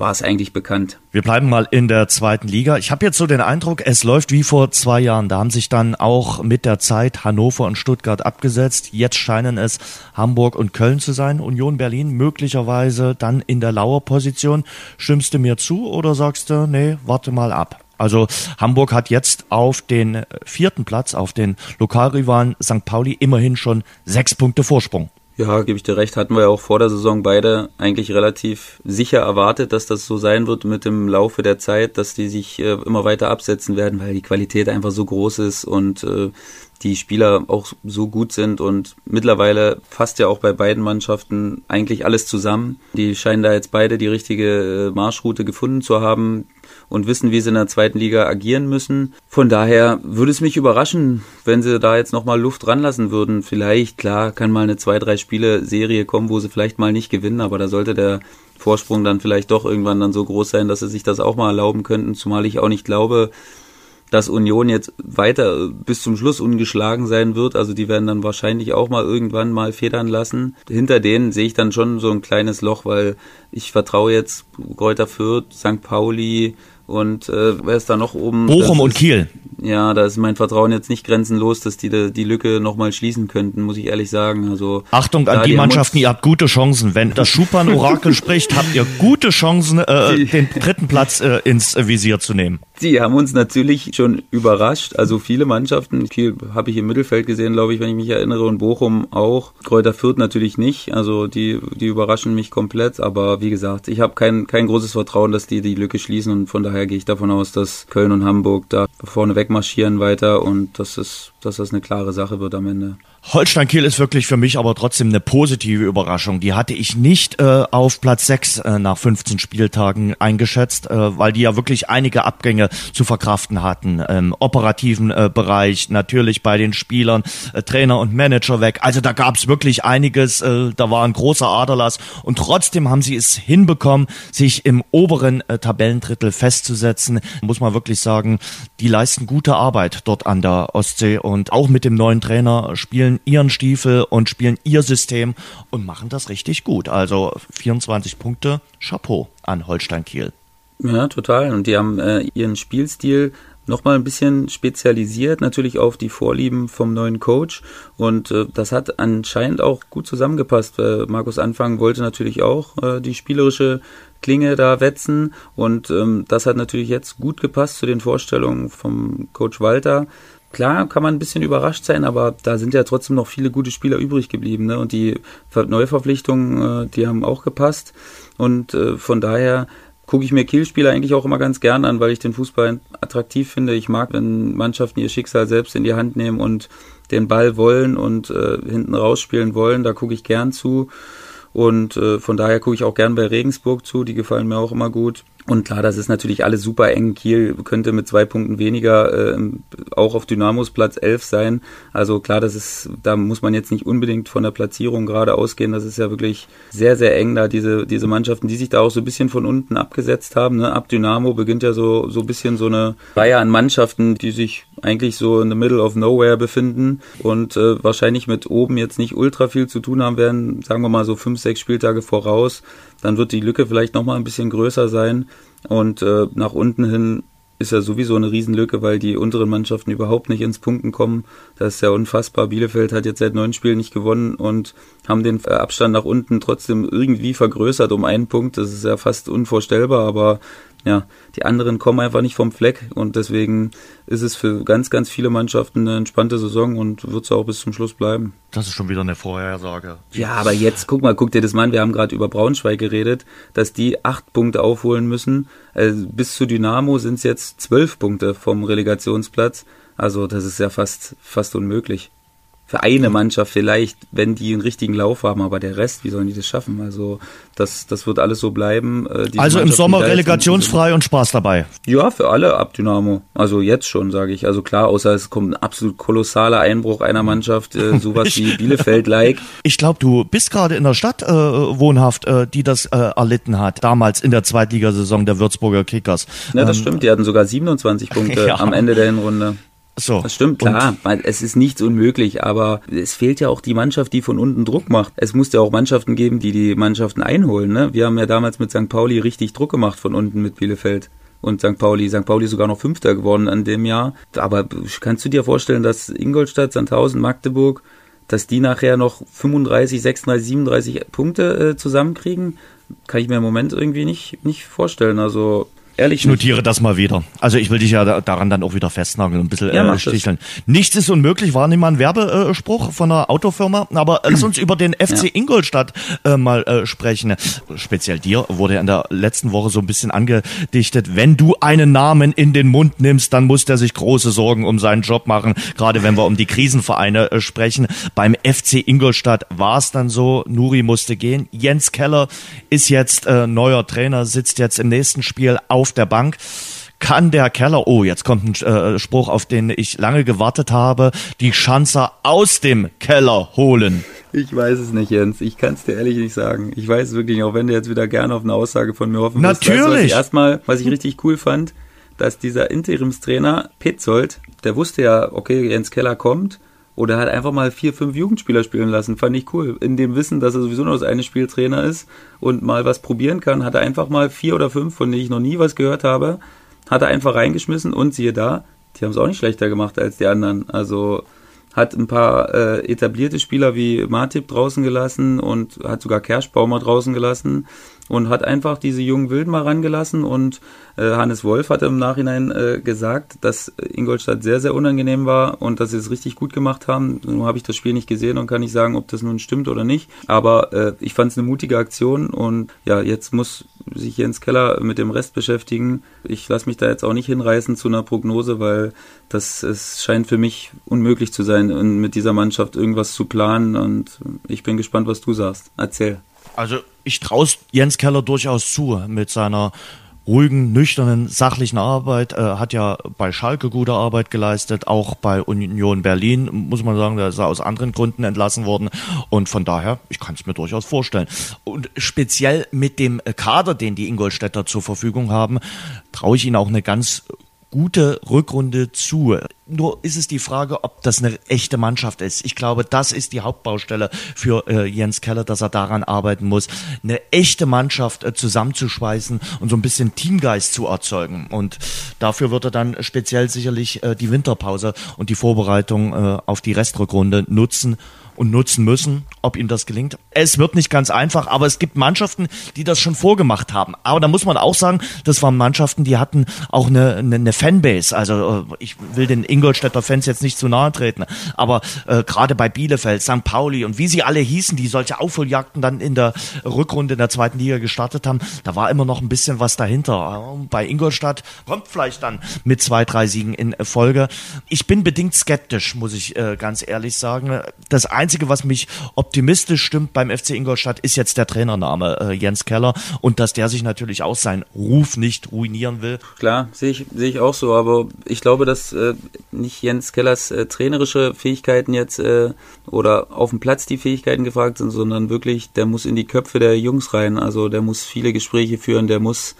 war es eigentlich bekannt. Wir bleiben mal in der zweiten Liga. Ich habe jetzt so den Eindruck, es läuft wie vor zwei Jahren. Da haben sich dann auch mit der Zeit Hannover und Stuttgart abgesetzt. Jetzt scheinen es Hamburg und Köln zu sein. Union Berlin möglicherweise dann in der Lauerposition. Stimmst du mir zu oder sagst du, nee, warte mal ab? Also Hamburg hat jetzt auf den vierten Platz, auf den Lokalrivalen St. Pauli immerhin schon sechs Punkte Vorsprung. Ja, gebe ich dir recht. Hatten wir ja auch vor der Saison beide eigentlich relativ sicher erwartet, dass das so sein wird mit dem Laufe der Zeit, dass die sich äh, immer weiter absetzen werden, weil die Qualität einfach so groß ist und äh, die Spieler auch so gut sind und mittlerweile fasst ja auch bei beiden Mannschaften eigentlich alles zusammen. Die scheinen da jetzt beide die richtige äh, Marschroute gefunden zu haben und wissen, wie sie in der zweiten Liga agieren müssen. Von daher würde es mich überraschen, wenn sie da jetzt nochmal Luft ranlassen würden. Vielleicht, klar, kann mal eine zwei, drei Spiele Serie kommen, wo sie vielleicht mal nicht gewinnen, aber da sollte der Vorsprung dann vielleicht doch irgendwann dann so groß sein, dass sie sich das auch mal erlauben könnten, zumal ich auch nicht glaube, dass Union jetzt weiter bis zum Schluss ungeschlagen sein wird. Also die werden dann wahrscheinlich auch mal irgendwann mal federn lassen. Hinter denen sehe ich dann schon so ein kleines Loch, weil ich vertraue jetzt Kräuter Fürth, St. Pauli, und äh, wer ist da noch oben? Bochum und Kiel. ja, da ist mein Vertrauen jetzt nicht grenzenlos, dass die die Lücke nochmal schließen könnten, muss ich ehrlich sagen. Also Achtung an die, die Mannschaften, ihr habt gute Chancen. Wenn das Schupan-Orakel spricht, habt ihr gute Chancen, äh, den dritten Platz äh, ins Visier zu nehmen. Die haben uns natürlich schon überrascht. Also viele Mannschaften, Kiel habe ich im Mittelfeld gesehen, glaube ich, wenn ich mich erinnere, und Bochum auch. Kräuter Fürth natürlich nicht. Also die, die überraschen mich komplett. Aber wie gesagt, ich habe kein, kein großes Vertrauen, dass die die Lücke schließen und von daher gehe ich davon aus, dass Köln und Hamburg da vorne wegmarschieren weiter und dass, es, dass das eine klare Sache wird am Ende. Holstein Kiel ist wirklich für mich aber trotzdem eine positive Überraschung. Die hatte ich nicht äh, auf Platz 6 äh, nach 15 Spieltagen eingeschätzt, äh, weil die ja wirklich einige Abgänge zu verkraften hatten. Im operativen äh, Bereich, natürlich bei den Spielern, äh, Trainer und Manager weg. Also da gab es wirklich einiges, äh, da war ein großer Aderlass und trotzdem haben sie es hinbekommen, sich im oberen äh, Tabellendrittel festzusetzen. Muss man wirklich sagen, die leisten gute Arbeit dort an der Ostsee und auch mit dem neuen Trainer spielen spielen ihren Stiefel und spielen ihr System und machen das richtig gut. Also 24 Punkte, Chapeau an Holstein Kiel. Ja, total. Und die haben äh, ihren Spielstil nochmal ein bisschen spezialisiert, natürlich auf die Vorlieben vom neuen Coach. Und äh, das hat anscheinend auch gut zusammengepasst. Äh, Markus Anfang wollte natürlich auch äh, die spielerische Klinge da wetzen. Und ähm, das hat natürlich jetzt gut gepasst zu den Vorstellungen vom Coach Walter. Klar kann man ein bisschen überrascht sein, aber da sind ja trotzdem noch viele gute Spieler übrig geblieben. Ne? Und die Neuverpflichtungen, äh, die haben auch gepasst. Und äh, von daher gucke ich mir Kielspieler eigentlich auch immer ganz gern an, weil ich den Fußball attraktiv finde. Ich mag, wenn Mannschaften ihr Schicksal selbst in die Hand nehmen und den Ball wollen und äh, hinten rausspielen wollen. Da gucke ich gern zu. Und äh, von daher gucke ich auch gern bei Regensburg zu. Die gefallen mir auch immer gut. Und klar, das ist natürlich alles super eng. Kiel könnte mit zwei Punkten weniger äh, auch auf Dynamos Platz 11 sein. Also klar, das ist, da muss man jetzt nicht unbedingt von der Platzierung gerade ausgehen. Das ist ja wirklich sehr, sehr eng da, diese, diese Mannschaften, die sich da auch so ein bisschen von unten abgesetzt haben. Ne? Ab Dynamo beginnt ja so, so ein bisschen so eine Reihe an Mannschaften, die sich eigentlich so in the middle of nowhere befinden und äh, wahrscheinlich mit oben jetzt nicht ultra viel zu tun haben werden, sagen wir mal so fünf, sechs Spieltage voraus dann wird die Lücke vielleicht nochmal ein bisschen größer sein. Und äh, nach unten hin ist ja sowieso eine Riesenlücke, weil die unteren Mannschaften überhaupt nicht ins Punkten kommen. Das ist ja unfassbar. Bielefeld hat jetzt seit neun Spielen nicht gewonnen und haben den Abstand nach unten trotzdem irgendwie vergrößert um einen Punkt. Das ist ja fast unvorstellbar, aber ja, die anderen kommen einfach nicht vom Fleck und deswegen ist es für ganz, ganz viele Mannschaften eine entspannte Saison und wird es auch bis zum Schluss bleiben. Das ist schon wieder eine Vorhersage. Ja, aber jetzt guck mal, guck dir das mal an. Wir haben gerade über Braunschweig geredet, dass die acht Punkte aufholen müssen. Also bis zu Dynamo sind es jetzt zwölf Punkte vom Relegationsplatz. Also das ist ja fast, fast unmöglich. Für eine Mannschaft vielleicht, wenn die einen richtigen Lauf haben, aber der Rest, wie sollen die das schaffen? Also das, das wird alles so bleiben. Äh, also im Sommer relegationsfrei und Spaß dabei. Ja, für alle ab Dynamo. Also jetzt schon, sage ich. Also klar, außer es kommt ein absolut kolossaler Einbruch einer Mannschaft, äh, sowas wie Bielefeld-like. Ich glaube, du bist gerade in der Stadt äh, wohnhaft, äh, die das äh, erlitten hat, damals in der Zweitligasaison der Würzburger Kickers. Ja, das ähm, stimmt. Die hatten sogar 27 Punkte ja. am Ende der Hinrunde. So. Das stimmt, klar. Und es ist nichts unmöglich, aber es fehlt ja auch die Mannschaft, die von unten Druck macht. Es muss ja auch Mannschaften geben, die die Mannschaften einholen. Ne? Wir haben ja damals mit St. Pauli richtig Druck gemacht von unten mit Bielefeld und St. Pauli. St. Pauli sogar noch Fünfter geworden an dem Jahr. Aber kannst du dir vorstellen, dass Ingolstadt, Sandhausen, Magdeburg, dass die nachher noch 35, 36, 37 Punkte äh, zusammenkriegen? Kann ich mir im Moment irgendwie nicht, nicht vorstellen. Also Ehrlich ich notiere nicht. das mal wieder. Also ich will dich ja daran dann auch wieder festnageln und ein bisschen ja, äh, sticheln. Das. Nichts ist unmöglich, war nicht mal ein Werbespruch von einer Autofirma. Aber lass uns über den FC ja. Ingolstadt äh, mal äh, sprechen. Speziell dir wurde in der letzten Woche so ein bisschen angedichtet. Wenn du einen Namen in den Mund nimmst, dann muss der sich große Sorgen um seinen Job machen. Gerade wenn wir um die Krisenvereine äh, sprechen. Beim FC Ingolstadt war es dann so. Nuri musste gehen. Jens Keller ist jetzt äh, neuer Trainer, sitzt jetzt im nächsten Spiel auf auf der Bank kann der Keller, oh, jetzt kommt ein äh, Spruch, auf den ich lange gewartet habe, die Schanzer aus dem Keller holen? Ich weiß es nicht, Jens. Ich kann es dir ehrlich nicht sagen. Ich weiß es wirklich nicht, auch wenn du jetzt wieder gerne auf eine Aussage von mir hoffen Natürlich. Weißt du, erstmal, was ich richtig cool fand, dass dieser Interimstrainer Petzold, der wusste ja, okay, Jens Keller kommt, oder hat einfach mal vier, fünf Jugendspieler spielen lassen. Fand ich cool. In dem Wissen, dass er sowieso nur das eine Spieltrainer ist und mal was probieren kann, hat er einfach mal vier oder fünf, von denen ich noch nie was gehört habe, hat er einfach reingeschmissen und siehe da, die haben es auch nicht schlechter gemacht als die anderen. Also hat ein paar äh, etablierte Spieler wie Martip draußen gelassen und hat sogar Kerschbaumer draußen gelassen und hat einfach diese jungen Wilden mal rangelassen und äh, Hannes Wolf hat im Nachhinein äh, gesagt, dass Ingolstadt sehr, sehr unangenehm war und dass sie es richtig gut gemacht haben. Nun habe ich das Spiel nicht gesehen und kann nicht sagen, ob das nun stimmt oder nicht. Aber äh, ich fand es eine mutige Aktion und ja, jetzt muss sich Jens Keller mit dem Rest beschäftigen. Ich lasse mich da jetzt auch nicht hinreißen zu einer Prognose, weil das es scheint für mich unmöglich zu sein, mit dieser Mannschaft irgendwas zu planen und ich bin gespannt, was du sagst. Erzähl. Also ich traue Jens Keller durchaus zu mit seiner ruhigen, nüchternen, sachlichen Arbeit, äh, hat ja bei Schalke gute Arbeit geleistet, auch bei Union Berlin, muss man sagen, da ist er aus anderen Gründen entlassen worden und von daher, ich kann es mir durchaus vorstellen. Und speziell mit dem Kader, den die Ingolstädter zur Verfügung haben, traue ich ihnen auch eine ganz gute Rückrunde zu. Nur ist es die Frage, ob das eine echte Mannschaft ist. Ich glaube, das ist die Hauptbaustelle für äh, Jens Keller, dass er daran arbeiten muss, eine echte Mannschaft äh, zusammenzuschweißen und so ein bisschen Teamgeist zu erzeugen. Und dafür wird er dann speziell sicherlich äh, die Winterpause und die Vorbereitung äh, auf die Restrückrunde nutzen und nutzen müssen, ob ihm das gelingt. Es wird nicht ganz einfach, aber es gibt Mannschaften, die das schon vorgemacht haben. Aber da muss man auch sagen, das waren Mannschaften, die hatten auch eine, eine, eine Fanbase. Also äh, ich will den Ingolstädter Fans jetzt nicht zu nahe treten, aber äh, gerade bei Bielefeld, St. Pauli und wie sie alle hießen, die solche Aufholjagden dann in der Rückrunde in der zweiten Liga gestartet haben, da war immer noch ein bisschen was dahinter. Bei Ingolstadt kommt vielleicht dann mit zwei, drei Siegen in Folge. Ich bin bedingt skeptisch, muss ich äh, ganz ehrlich sagen. Das Einzige Einzige, was mich optimistisch stimmt beim FC Ingolstadt, ist jetzt der Trainername äh, Jens Keller und dass der sich natürlich auch seinen Ruf nicht ruinieren will. Klar, sehe ich, sehe ich auch so, aber ich glaube, dass äh, nicht Jens Kellers äh, trainerische Fähigkeiten jetzt äh, oder auf dem Platz die Fähigkeiten gefragt sind, sondern wirklich, der muss in die Köpfe der Jungs rein. Also der muss viele Gespräche führen, der muss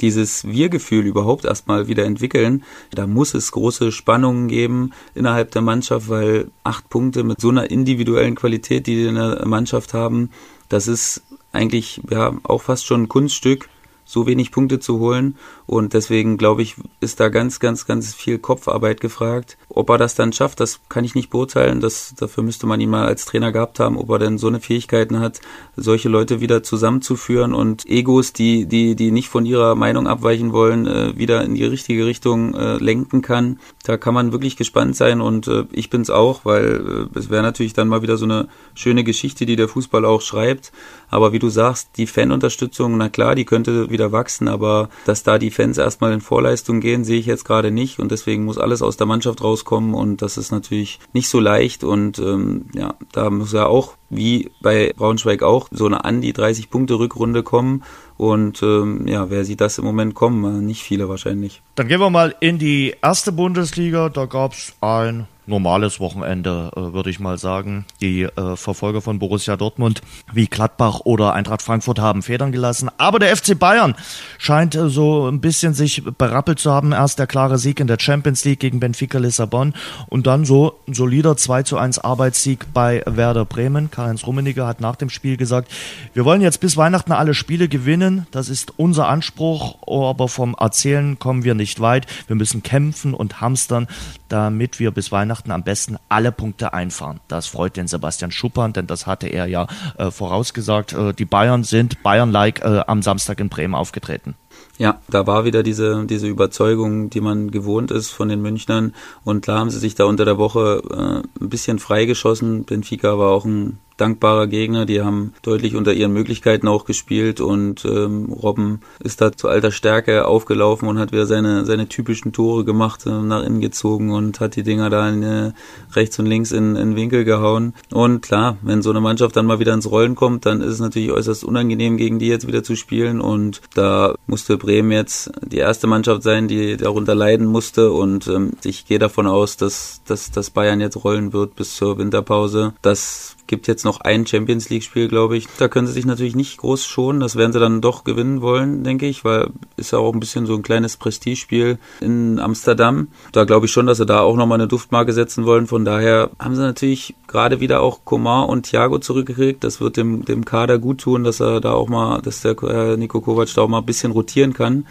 dieses Wir-Gefühl überhaupt erstmal wieder entwickeln. Da muss es große Spannungen geben innerhalb der Mannschaft, weil acht Punkte mit so einer individuellen Qualität, die die in der Mannschaft haben, das ist eigentlich ja auch fast schon ein Kunststück so wenig Punkte zu holen. Und deswegen glaube ich, ist da ganz, ganz, ganz viel Kopfarbeit gefragt. Ob er das dann schafft, das kann ich nicht beurteilen. Das, dafür müsste man ihn mal als Trainer gehabt haben, ob er denn so eine Fähigkeiten hat, solche Leute wieder zusammenzuführen und Egos, die, die, die nicht von ihrer Meinung abweichen wollen, äh, wieder in die richtige Richtung äh, lenken kann. Da kann man wirklich gespannt sein und äh, ich bin's auch, weil es wäre natürlich dann mal wieder so eine schöne Geschichte, die der Fußball auch schreibt. Aber wie du sagst, die Fanunterstützung, na klar, die könnte wieder wachsen, aber dass da die Fans erstmal in Vorleistung gehen, sehe ich jetzt gerade nicht. Und deswegen muss alles aus der Mannschaft rauskommen. Und das ist natürlich nicht so leicht. Und ähm, ja, da muss er auch wie bei Braunschweig auch so eine an die 30 Punkte Rückrunde kommen und ähm, ja, wer sieht das im Moment kommen? Nicht viele wahrscheinlich. Dann gehen wir mal in die erste Bundesliga. Da gab es ein normales Wochenende, äh, würde ich mal sagen. Die äh, Verfolger von Borussia Dortmund wie Gladbach oder Eintracht Frankfurt haben Federn gelassen. Aber der FC Bayern scheint äh, so ein bisschen sich berappelt zu haben. Erst der klare Sieg in der Champions League gegen Benfica Lissabon und dann so ein solider 2 zu 1 Arbeitssieg bei Werder Bremen. Karl-Heinz Rummenigge hat nach dem Spiel gesagt, wir wollen jetzt bis Weihnachten alle Spiele gewinnen. Das ist unser Anspruch, aber vom Erzählen kommen wir nicht weit. Wir müssen kämpfen und hamstern, damit wir bis Weihnachten Weihnachten am besten alle Punkte einfahren. Das freut den Sebastian Schuppern, denn das hatte er ja äh, vorausgesagt. Äh, die Bayern sind Bayern-like äh, am Samstag in Bremen aufgetreten. Ja, da war wieder diese, diese Überzeugung, die man gewohnt ist von den Münchnern. Und klar haben sie sich da unter der Woche äh, ein bisschen freigeschossen. Benfica war auch ein dankbarer Gegner. Die haben deutlich unter ihren Möglichkeiten auch gespielt und ähm, Robben ist da zu alter Stärke aufgelaufen und hat wieder seine, seine typischen Tore gemacht, äh, nach innen gezogen und hat die Dinger da in, äh, rechts und links in, in Winkel gehauen. Und klar, wenn so eine Mannschaft dann mal wieder ins Rollen kommt, dann ist es natürlich äußerst unangenehm, gegen die jetzt wieder zu spielen. Und da musste Bremen jetzt die erste Mannschaft sein, die darunter leiden musste. Und ähm, ich gehe davon aus, dass, dass, dass Bayern jetzt rollen wird bis zur Winterpause. Das gibt jetzt noch ein Champions League Spiel, glaube ich. Da können sie sich natürlich nicht groß schonen. Das werden sie dann doch gewinnen wollen, denke ich, weil ist ja auch ein bisschen so ein kleines Prestigespiel in Amsterdam. Da glaube ich schon, dass sie da auch nochmal eine Duftmarke setzen wollen. Von daher haben sie natürlich gerade wieder auch Komar und Thiago zurückgekriegt. Das wird dem, dem Kader gut tun, dass er da auch mal, dass der äh, Nico Kovac da auch mal ein bisschen rotieren kann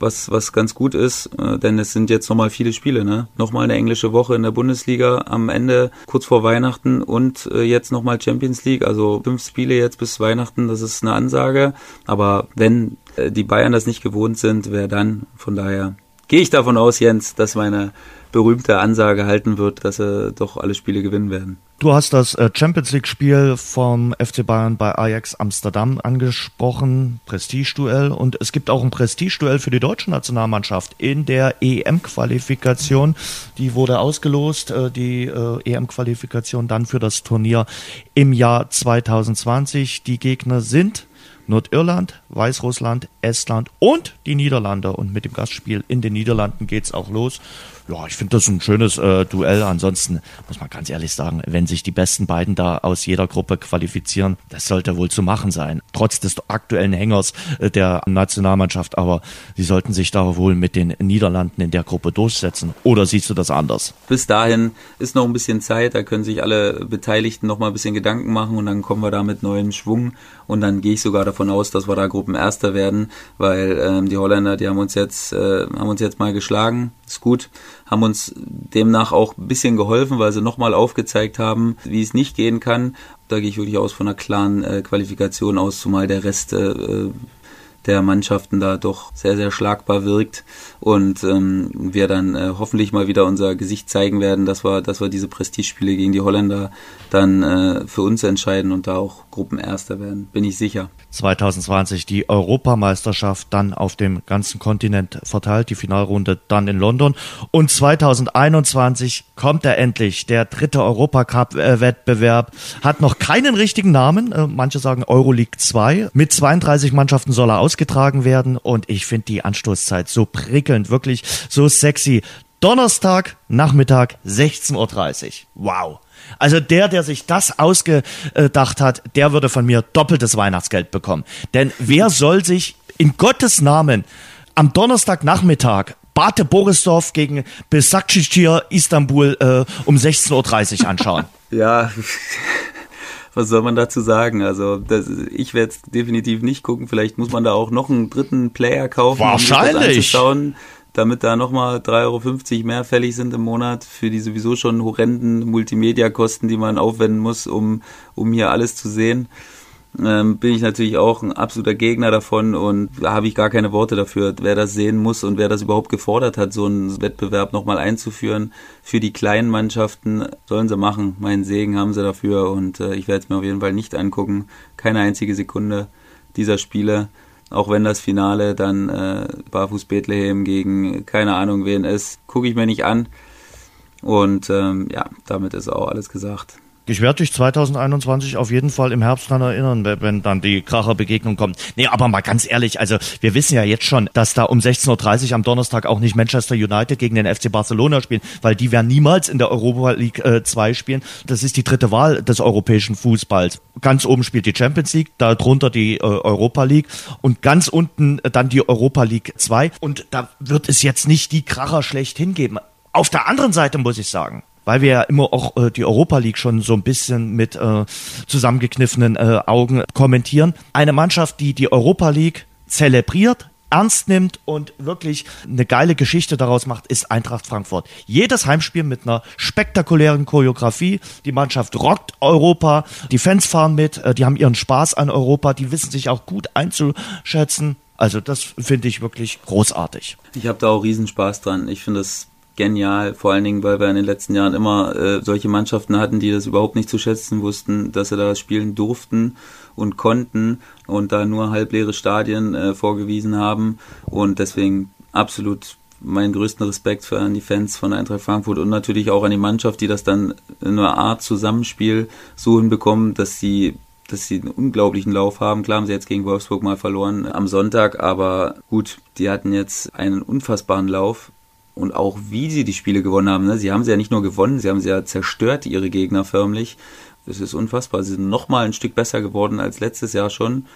was, was ganz gut ist, äh, denn es sind jetzt nochmal viele Spiele, ne? Nochmal eine englische Woche in der Bundesliga am Ende, kurz vor Weihnachten und äh, jetzt nochmal Champions League, also fünf Spiele jetzt bis Weihnachten, das ist eine Ansage. Aber wenn äh, die Bayern das nicht gewohnt sind, wer dann? Von daher gehe ich davon aus, Jens, dass meine berühmte Ansage halten wird, dass sie doch alle Spiele gewinnen werden. Du hast das äh, Champions League-Spiel vom FC Bayern bei Ajax Amsterdam angesprochen, Prestigeduell. Und es gibt auch ein Prestigeduell für die deutsche Nationalmannschaft in der EM-Qualifikation. Die wurde ausgelost, äh, die äh, EM-Qualifikation dann für das Turnier im Jahr 2020. Die Gegner sind Nordirland, Weißrussland, Estland und die Niederlande. Und mit dem Gastspiel in den Niederlanden geht's auch los. Ja, ich finde das ein schönes äh, Duell. Ansonsten muss man ganz ehrlich sagen, wenn sich die besten beiden da aus jeder Gruppe qualifizieren, das sollte wohl zu machen sein. Trotz des aktuellen Hängers äh, der Nationalmannschaft. Aber sie sollten sich da wohl mit den Niederlanden in der Gruppe durchsetzen. Oder siehst du das anders? Bis dahin ist noch ein bisschen Zeit. Da können sich alle Beteiligten noch mal ein bisschen Gedanken machen und dann kommen wir da mit neuem Schwung. Und dann gehe ich sogar davon aus, dass wir da Gruppenerster werden, weil ähm, die Holländer, die haben uns jetzt, äh, haben uns jetzt mal geschlagen. Ist gut haben uns demnach auch ein bisschen geholfen, weil sie nochmal aufgezeigt haben, wie es nicht gehen kann. Da gehe ich wirklich aus von einer klaren äh, Qualifikation aus, zumal der Rest äh, der Mannschaften da doch sehr, sehr schlagbar wirkt und ähm, wir dann äh, hoffentlich mal wieder unser Gesicht zeigen werden, dass wir, dass wir diese Prestigespiele gegen die Holländer dann äh, für uns entscheiden und da auch Gruppenerster werden, bin ich sicher. 2020 die Europameisterschaft dann auf dem ganzen Kontinent verteilt, die Finalrunde dann in London. Und 2021 kommt er endlich, der dritte Europacup-Wettbewerb, hat noch keinen richtigen Namen, äh, manche sagen Euroleague 2, mit 32 Mannschaften soll er aus ausgetragen werden. Und ich finde die Anstoßzeit so prickelnd, wirklich so sexy. Donnerstag, Nachmittag, 16.30 Uhr. Wow. Also der, der sich das ausgedacht hat, der würde von mir doppeltes Weihnachtsgeld bekommen. Denn wer soll sich in Gottes Namen am Donnerstagnachmittag Bate Borisdorf gegen Besakşehir Istanbul äh, um 16.30 Uhr anschauen? ja, was soll man dazu sagen? Also das, ich werde es definitiv nicht gucken. Vielleicht muss man da auch noch einen dritten Player kaufen, Wahrscheinlich. um das anzuschauen, damit da nochmal 3,50 Euro mehr fällig sind im Monat für die sowieso schon horrenden Multimedia-Kosten, die man aufwenden muss, um, um hier alles zu sehen ähm, bin ich natürlich auch ein absoluter Gegner davon und da habe ich gar keine Worte dafür, wer das sehen muss und wer das überhaupt gefordert hat, so einen Wettbewerb nochmal einzuführen. Für die kleinen Mannschaften sollen sie machen. Meinen Segen haben sie dafür und äh, ich werde es mir auf jeden Fall nicht angucken. Keine einzige Sekunde dieser Spiele. Auch wenn das Finale dann äh, Barfuß Bethlehem gegen keine Ahnung wen ist, gucke ich mir nicht an. Und ähm, ja, damit ist auch alles gesagt. Ich werde dich 2021 auf jeden Fall im Herbst daran erinnern, wenn dann die Kracher-Begegnung kommt. Nee, aber mal ganz ehrlich, also wir wissen ja jetzt schon, dass da um 16.30 Uhr am Donnerstag auch nicht Manchester United gegen den FC Barcelona spielen, weil die werden niemals in der Europa League äh, 2 spielen. Das ist die dritte Wahl des europäischen Fußballs. Ganz oben spielt die Champions League, darunter die äh, Europa League und ganz unten äh, dann die Europa League 2. Und da wird es jetzt nicht die Kracher schlecht hingeben. Auf der anderen Seite muss ich sagen, weil wir ja immer auch äh, die Europa League schon so ein bisschen mit äh, zusammengekniffenen äh, Augen kommentieren. Eine Mannschaft, die die Europa League zelebriert, ernst nimmt und wirklich eine geile Geschichte daraus macht, ist Eintracht Frankfurt. Jedes Heimspiel mit einer spektakulären Choreografie. Die Mannschaft rockt Europa, die Fans fahren mit, äh, die haben ihren Spaß an Europa, die wissen sich auch gut einzuschätzen. Also das finde ich wirklich großartig. Ich habe da auch riesen Spaß dran. Ich finde das genial, vor allen Dingen, weil wir in den letzten Jahren immer äh, solche Mannschaften hatten, die das überhaupt nicht zu schätzen wussten, dass sie da spielen durften und konnten und da nur halbleere Stadien äh, vorgewiesen haben und deswegen absolut meinen größten Respekt für an die Fans von Eintracht Frankfurt und natürlich auch an die Mannschaft, die das dann in einer Art Zusammenspiel so hinbekommen, dass sie dass sie einen unglaublichen Lauf haben. Klar haben sie jetzt gegen Wolfsburg mal verloren am Sonntag, aber gut, die hatten jetzt einen unfassbaren Lauf und auch wie sie die Spiele gewonnen haben. Ne? Sie haben sie ja nicht nur gewonnen, sie haben sie ja zerstört, ihre Gegner förmlich. Das ist unfassbar. Sie sind nochmal ein Stück besser geworden als letztes Jahr schon.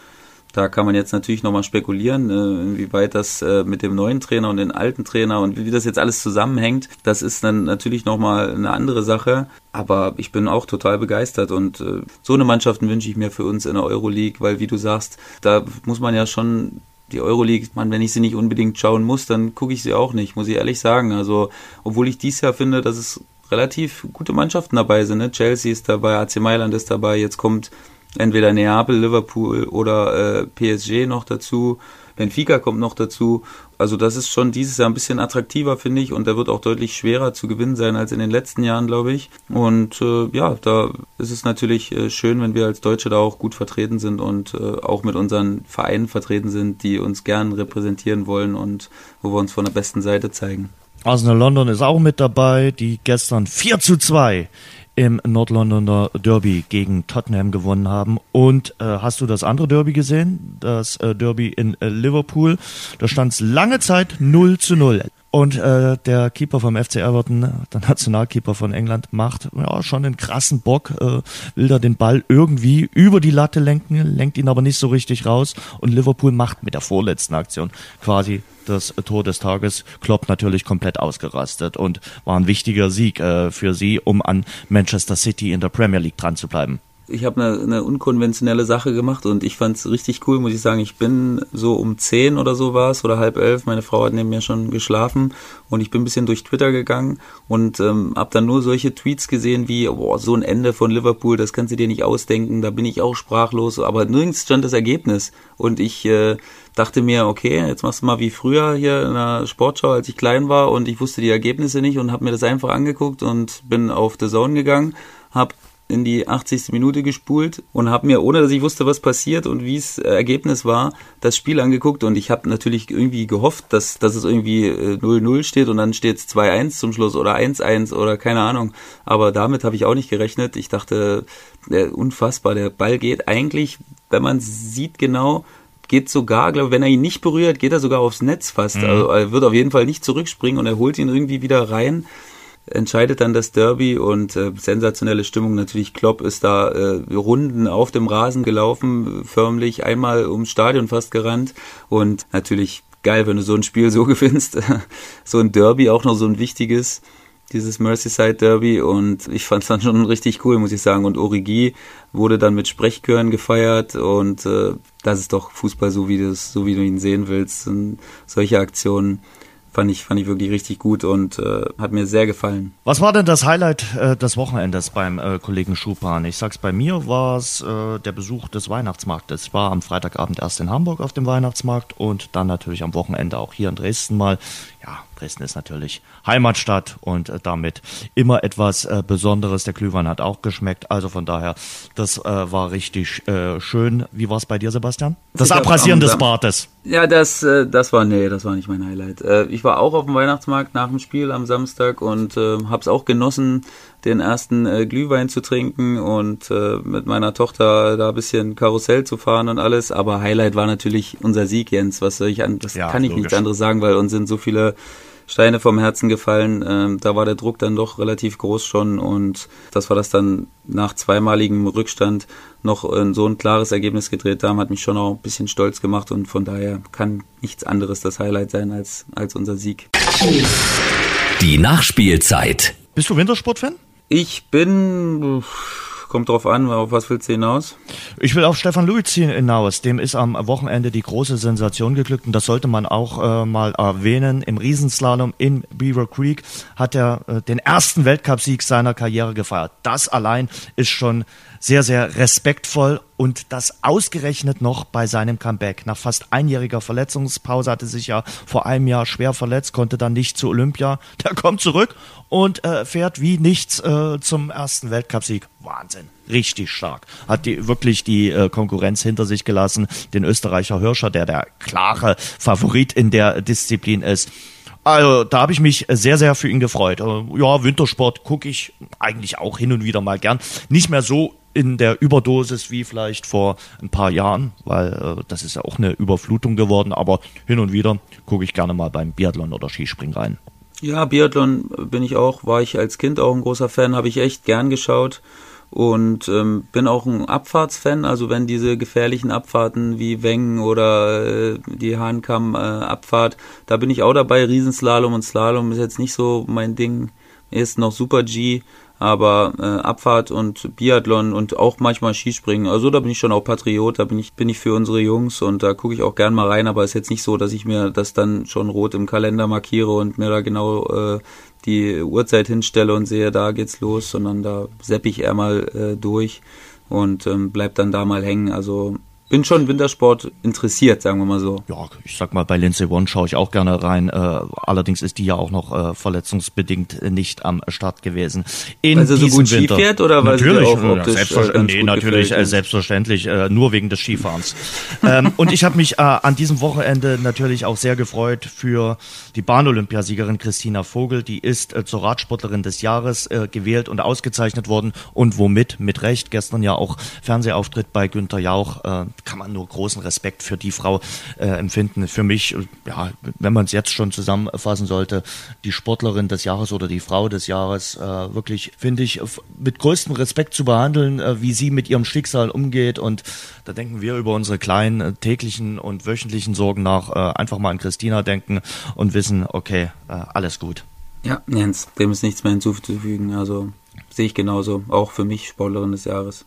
Da kann man jetzt natürlich nochmal spekulieren, äh, inwieweit das äh, mit dem neuen Trainer und den alten Trainer und wie das jetzt alles zusammenhängt. Das ist dann natürlich nochmal eine andere Sache. Aber ich bin auch total begeistert und äh, so eine Mannschaften wünsche ich mir für uns in der Euroleague, weil wie du sagst, da muss man ja schon die Euroleague, man, wenn ich sie nicht unbedingt schauen muss, dann gucke ich sie auch nicht, muss ich ehrlich sagen. Also, obwohl ich dies Jahr finde, dass es relativ gute Mannschaften dabei sind. Ne? Chelsea ist dabei, AC Mailand ist dabei, jetzt kommt entweder Neapel, Liverpool oder äh, PSG noch dazu. Benfica kommt noch dazu. Also das ist schon dieses Jahr ein bisschen attraktiver, finde ich, und der wird auch deutlich schwerer zu gewinnen sein als in den letzten Jahren, glaube ich. Und äh, ja, da ist es natürlich äh, schön, wenn wir als Deutsche da auch gut vertreten sind und äh, auch mit unseren Vereinen vertreten sind, die uns gern repräsentieren wollen und wo wir uns von der besten Seite zeigen. Arsenal London ist auch mit dabei, die gestern 4 zu 2 im Nordlondoner Derby gegen Tottenham gewonnen haben. Und äh, hast du das andere Derby gesehen? Das äh, Derby in äh, Liverpool. Da stand es lange Zeit 0 zu 0. Und äh, der Keeper vom FC Everton, der Nationalkeeper von England, macht ja schon einen krassen Bock, äh, will da den Ball irgendwie über die Latte lenken, lenkt ihn aber nicht so richtig raus. Und Liverpool macht mit der vorletzten Aktion quasi das Tor des Tages. Klopp natürlich komplett ausgerastet und war ein wichtiger Sieg äh, für sie, um an Manchester City in der Premier League dran zu bleiben ich habe eine, eine unkonventionelle Sache gemacht und ich fand es richtig cool, muss ich sagen. Ich bin so um zehn oder so war es oder halb elf. Meine Frau hat neben mir schon geschlafen und ich bin ein bisschen durch Twitter gegangen und ähm, habe dann nur solche Tweets gesehen wie, boah, so ein Ende von Liverpool, das kannst du dir nicht ausdenken. Da bin ich auch sprachlos, aber nirgends stand das Ergebnis und ich äh, dachte mir, okay, jetzt machst du mal wie früher hier in der Sportschau, als ich klein war und ich wusste die Ergebnisse nicht und habe mir das einfach angeguckt und bin auf The Zone gegangen, habe in die 80. Minute gespult und habe mir, ohne dass ich wusste, was passiert und wie es äh, Ergebnis war, das Spiel angeguckt und ich habe natürlich irgendwie gehofft, dass, dass es irgendwie 0-0 äh, steht und dann steht es 2-1 zum Schluss oder 1-1 oder keine Ahnung. Aber damit habe ich auch nicht gerechnet. Ich dachte, äh, unfassbar, der Ball geht eigentlich, wenn man sieht genau, geht sogar, glaube wenn er ihn nicht berührt, geht er sogar aufs Netz fast. Mhm. Also er wird auf jeden Fall nicht zurückspringen und er holt ihn irgendwie wieder rein entscheidet dann das Derby und äh, sensationelle Stimmung. Natürlich Klopp ist da äh, Runden auf dem Rasen gelaufen, förmlich einmal ums Stadion fast gerannt und natürlich geil, wenn du so ein Spiel so gewinnst. so ein Derby auch noch so ein wichtiges, dieses Merseyside Derby und ich fand es dann schon richtig cool, muss ich sagen. Und Origi wurde dann mit Sprechchören gefeiert und äh, das ist doch Fußball so wie so wie du ihn sehen willst. Und solche Aktionen fand ich, fand ich wirklich richtig gut und äh, hat mir sehr gefallen. Was war denn das Highlight äh, des Wochenendes beim äh, Kollegen Schupan? Ich sag's bei mir war es äh, der Besuch des Weihnachtsmarktes. Ich war am Freitagabend erst in Hamburg auf dem Weihnachtsmarkt und dann natürlich am Wochenende auch hier in Dresden mal. Ja, Dresden ist natürlich Heimatstadt und äh, damit immer etwas äh, Besonderes. Der Glühwein hat auch geschmeckt. Also von daher, das äh, war richtig schön. Wie war es bei dir, Sebastian? Das Abrasieren des Bartes. Ja, das, das war, nee, das war nicht mein Highlight. Ich war auch auf dem Weihnachtsmarkt nach dem Spiel am Samstag und äh, hab's auch genossen, den ersten äh, Glühwein zu trinken und äh, mit meiner Tochter da ein bisschen Karussell zu fahren und alles. Aber Highlight war natürlich unser Sieg, Jens. Was soll ich an, das Ja, kann ich logisch. nichts anderes sagen, weil uns sind so viele Steine vom Herzen gefallen. Ähm, da war der Druck dann doch relativ groß schon und dass wir das dann nach zweimaligem Rückstand noch in so ein klares Ergebnis gedreht haben, hat mich schon auch ein bisschen stolz gemacht und von daher kann nichts anderes das Highlight sein als, als unser Sieg. Die Nachspielzeit. Bist du Wintersportfan? Ich bin, kommt drauf an, auf was willst du hinaus? Ich will auf Stefan Luiz hinaus. Dem ist am Wochenende die große Sensation geglückt und das sollte man auch äh, mal erwähnen. Im Riesenslalom in Beaver Creek hat er äh, den ersten Weltcupsieg seiner Karriere gefeiert. Das allein ist schon sehr, sehr respektvoll und das ausgerechnet noch bei seinem Comeback. Nach fast einjähriger Verletzungspause hatte sich ja vor einem Jahr schwer verletzt, konnte dann nicht zu Olympia. Der kommt zurück und äh, fährt wie nichts äh, zum ersten Weltcupsieg. Wahnsinn. Richtig stark. Hat die, wirklich die äh, Konkurrenz hinter sich gelassen. Den Österreicher Hirscher, der der klare Favorit in der Disziplin ist. Also da habe ich mich sehr, sehr für ihn gefreut. Äh, Ja, Wintersport gucke ich eigentlich auch hin und wieder mal gern. Nicht mehr so in der Überdosis wie vielleicht vor ein paar Jahren, weil äh, das ist ja auch eine Überflutung geworden, aber hin und wieder gucke ich gerne mal beim Biathlon oder Skispringen rein. Ja, Biathlon bin ich auch, war ich als Kind auch ein großer Fan, habe ich echt gern geschaut und ähm, bin auch ein Abfahrtsfan. Also wenn diese gefährlichen Abfahrten wie Wengen oder äh, die Hahnkamm-Abfahrt, da bin ich auch dabei. Riesenslalom und Slalom ist jetzt nicht so mein Ding. Ist noch Super G, aber äh, Abfahrt und Biathlon und auch manchmal Skispringen. Also da bin ich schon auch Patriot, da bin ich bin ich für unsere Jungs und da gucke ich auch gern mal rein. Aber ist jetzt nicht so, dass ich mir das dann schon rot im Kalender markiere und mir da genau äh, die Uhrzeit hinstelle und sehe, da geht's los, sondern da sepp ich eher mal äh, durch und ähm, bleib dann da mal hängen. Also bin schon Wintersport interessiert, sagen wir mal so. Ja, ich sag mal, bei Lindsay One schaue ich auch gerne rein. Äh, allerdings ist die ja auch noch äh, verletzungsbedingt nicht am Start gewesen. In Weil sie so diesem gut Ski Winter. fährt oder weil sie natürlich, auch äh, optisch, selbstver- äh, nee, natürlich, äh, selbstverständlich, äh, nur wegen des Skifahrens. ähm, und ich habe mich äh, an diesem Wochenende natürlich auch sehr gefreut für die Bahn-Olympiasiegerin Christina Vogel. Die ist äh, zur Radsportlerin des Jahres äh, gewählt und ausgezeichnet worden und womit? Mit Recht. Gestern ja auch Fernsehauftritt bei Günter Jauch. Äh, kann man nur großen Respekt für die Frau äh, empfinden. Für mich, ja, wenn man es jetzt schon zusammenfassen sollte, die Sportlerin des Jahres oder die Frau des Jahres, äh, wirklich, finde ich, mit größtem Respekt zu behandeln, äh, wie sie mit ihrem Schicksal umgeht. Und da denken wir über unsere kleinen äh, täglichen und wöchentlichen Sorgen nach, äh, einfach mal an Christina denken und wissen, okay, äh, alles gut. Ja, Jens, dem ist nichts mehr hinzuzufügen. Also sehe ich genauso. Auch für mich Sportlerin des Jahres.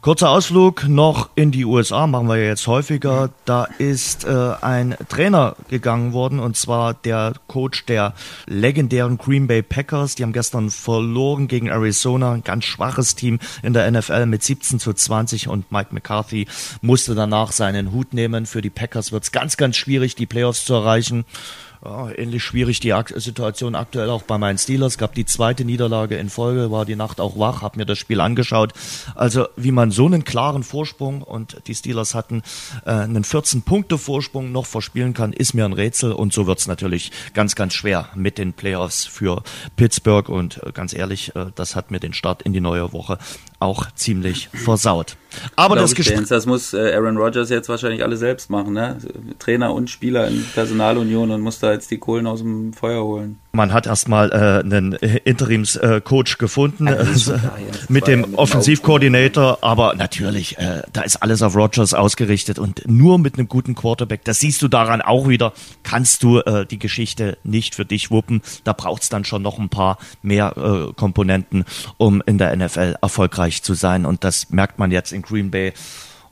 Kurzer Ausflug noch in die USA, machen wir ja jetzt häufiger. Da ist äh, ein Trainer gegangen worden und zwar der Coach der legendären Green Bay Packers. Die haben gestern verloren gegen Arizona, ein ganz schwaches Team in der NFL mit 17 zu 20 und Mike McCarthy musste danach seinen Hut nehmen. Für die Packers wird es ganz, ganz schwierig, die Playoffs zu erreichen. Ja, ähnlich schwierig die Situation aktuell auch bei meinen Steelers. Gab die zweite Niederlage in Folge, war die Nacht auch wach, habe mir das Spiel angeschaut. Also wie man so einen klaren Vorsprung und die Steelers hatten äh, einen 14-Punkte-Vorsprung noch verspielen kann, ist mir ein Rätsel und so wird's natürlich ganz, ganz schwer mit den Playoffs für Pittsburgh und äh, ganz ehrlich, äh, das hat mir den Start in die neue Woche auch ziemlich versaut. Aber das Gespräch... Das muss äh, Aaron Rodgers jetzt wahrscheinlich alle selbst machen, ne? Trainer und Spieler in Personalunion und muss da jetzt die Kohlen aus dem Feuer holen. Man hat erstmal äh, einen Interimscoach gefunden Also äh, mit war ja dem mit dem Offensivkoordinator, aber natürlich, äh, da ist alles auf Rogers ausgerichtet und nur mit einem guten Quarterback, das siehst du daran auch wieder, kannst du äh, die Geschichte nicht für dich wuppen. Da braucht's dann schon noch ein paar mehr äh, Komponenten, um in der NFL erfolgreich zu sein. Und das merkt man jetzt in Green Bay.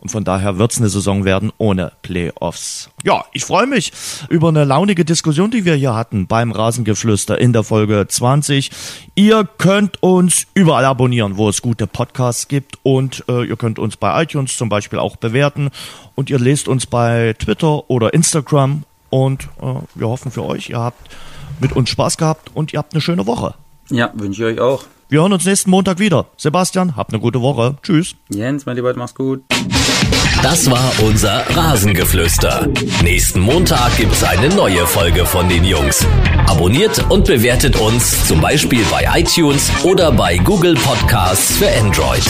Und von daher wird's eine Saison werden ohne Playoffs. Ja, ich freue mich über eine launige Diskussion, die wir hier hatten beim Rasengeflüster in der Folge 20. Ihr könnt uns überall abonnieren, wo es gute Podcasts gibt und äh, ihr könnt uns bei iTunes zum Beispiel auch bewerten und ihr lest uns bei Twitter oder Instagram und äh, wir hoffen für euch, ihr habt mit uns Spaß gehabt und ihr habt eine schöne Woche. Ja, wünsche ich euch auch. Wir hören uns nächsten Montag wieder. Sebastian, habt eine gute Woche. Tschüss. Jens, mein Lieber, mach's gut. Das war unser Rasengeflüster. Nächsten Montag gibt's eine neue Folge von den Jungs. Abonniert und bewertet uns zum Beispiel bei iTunes oder bei Google Podcasts für Android.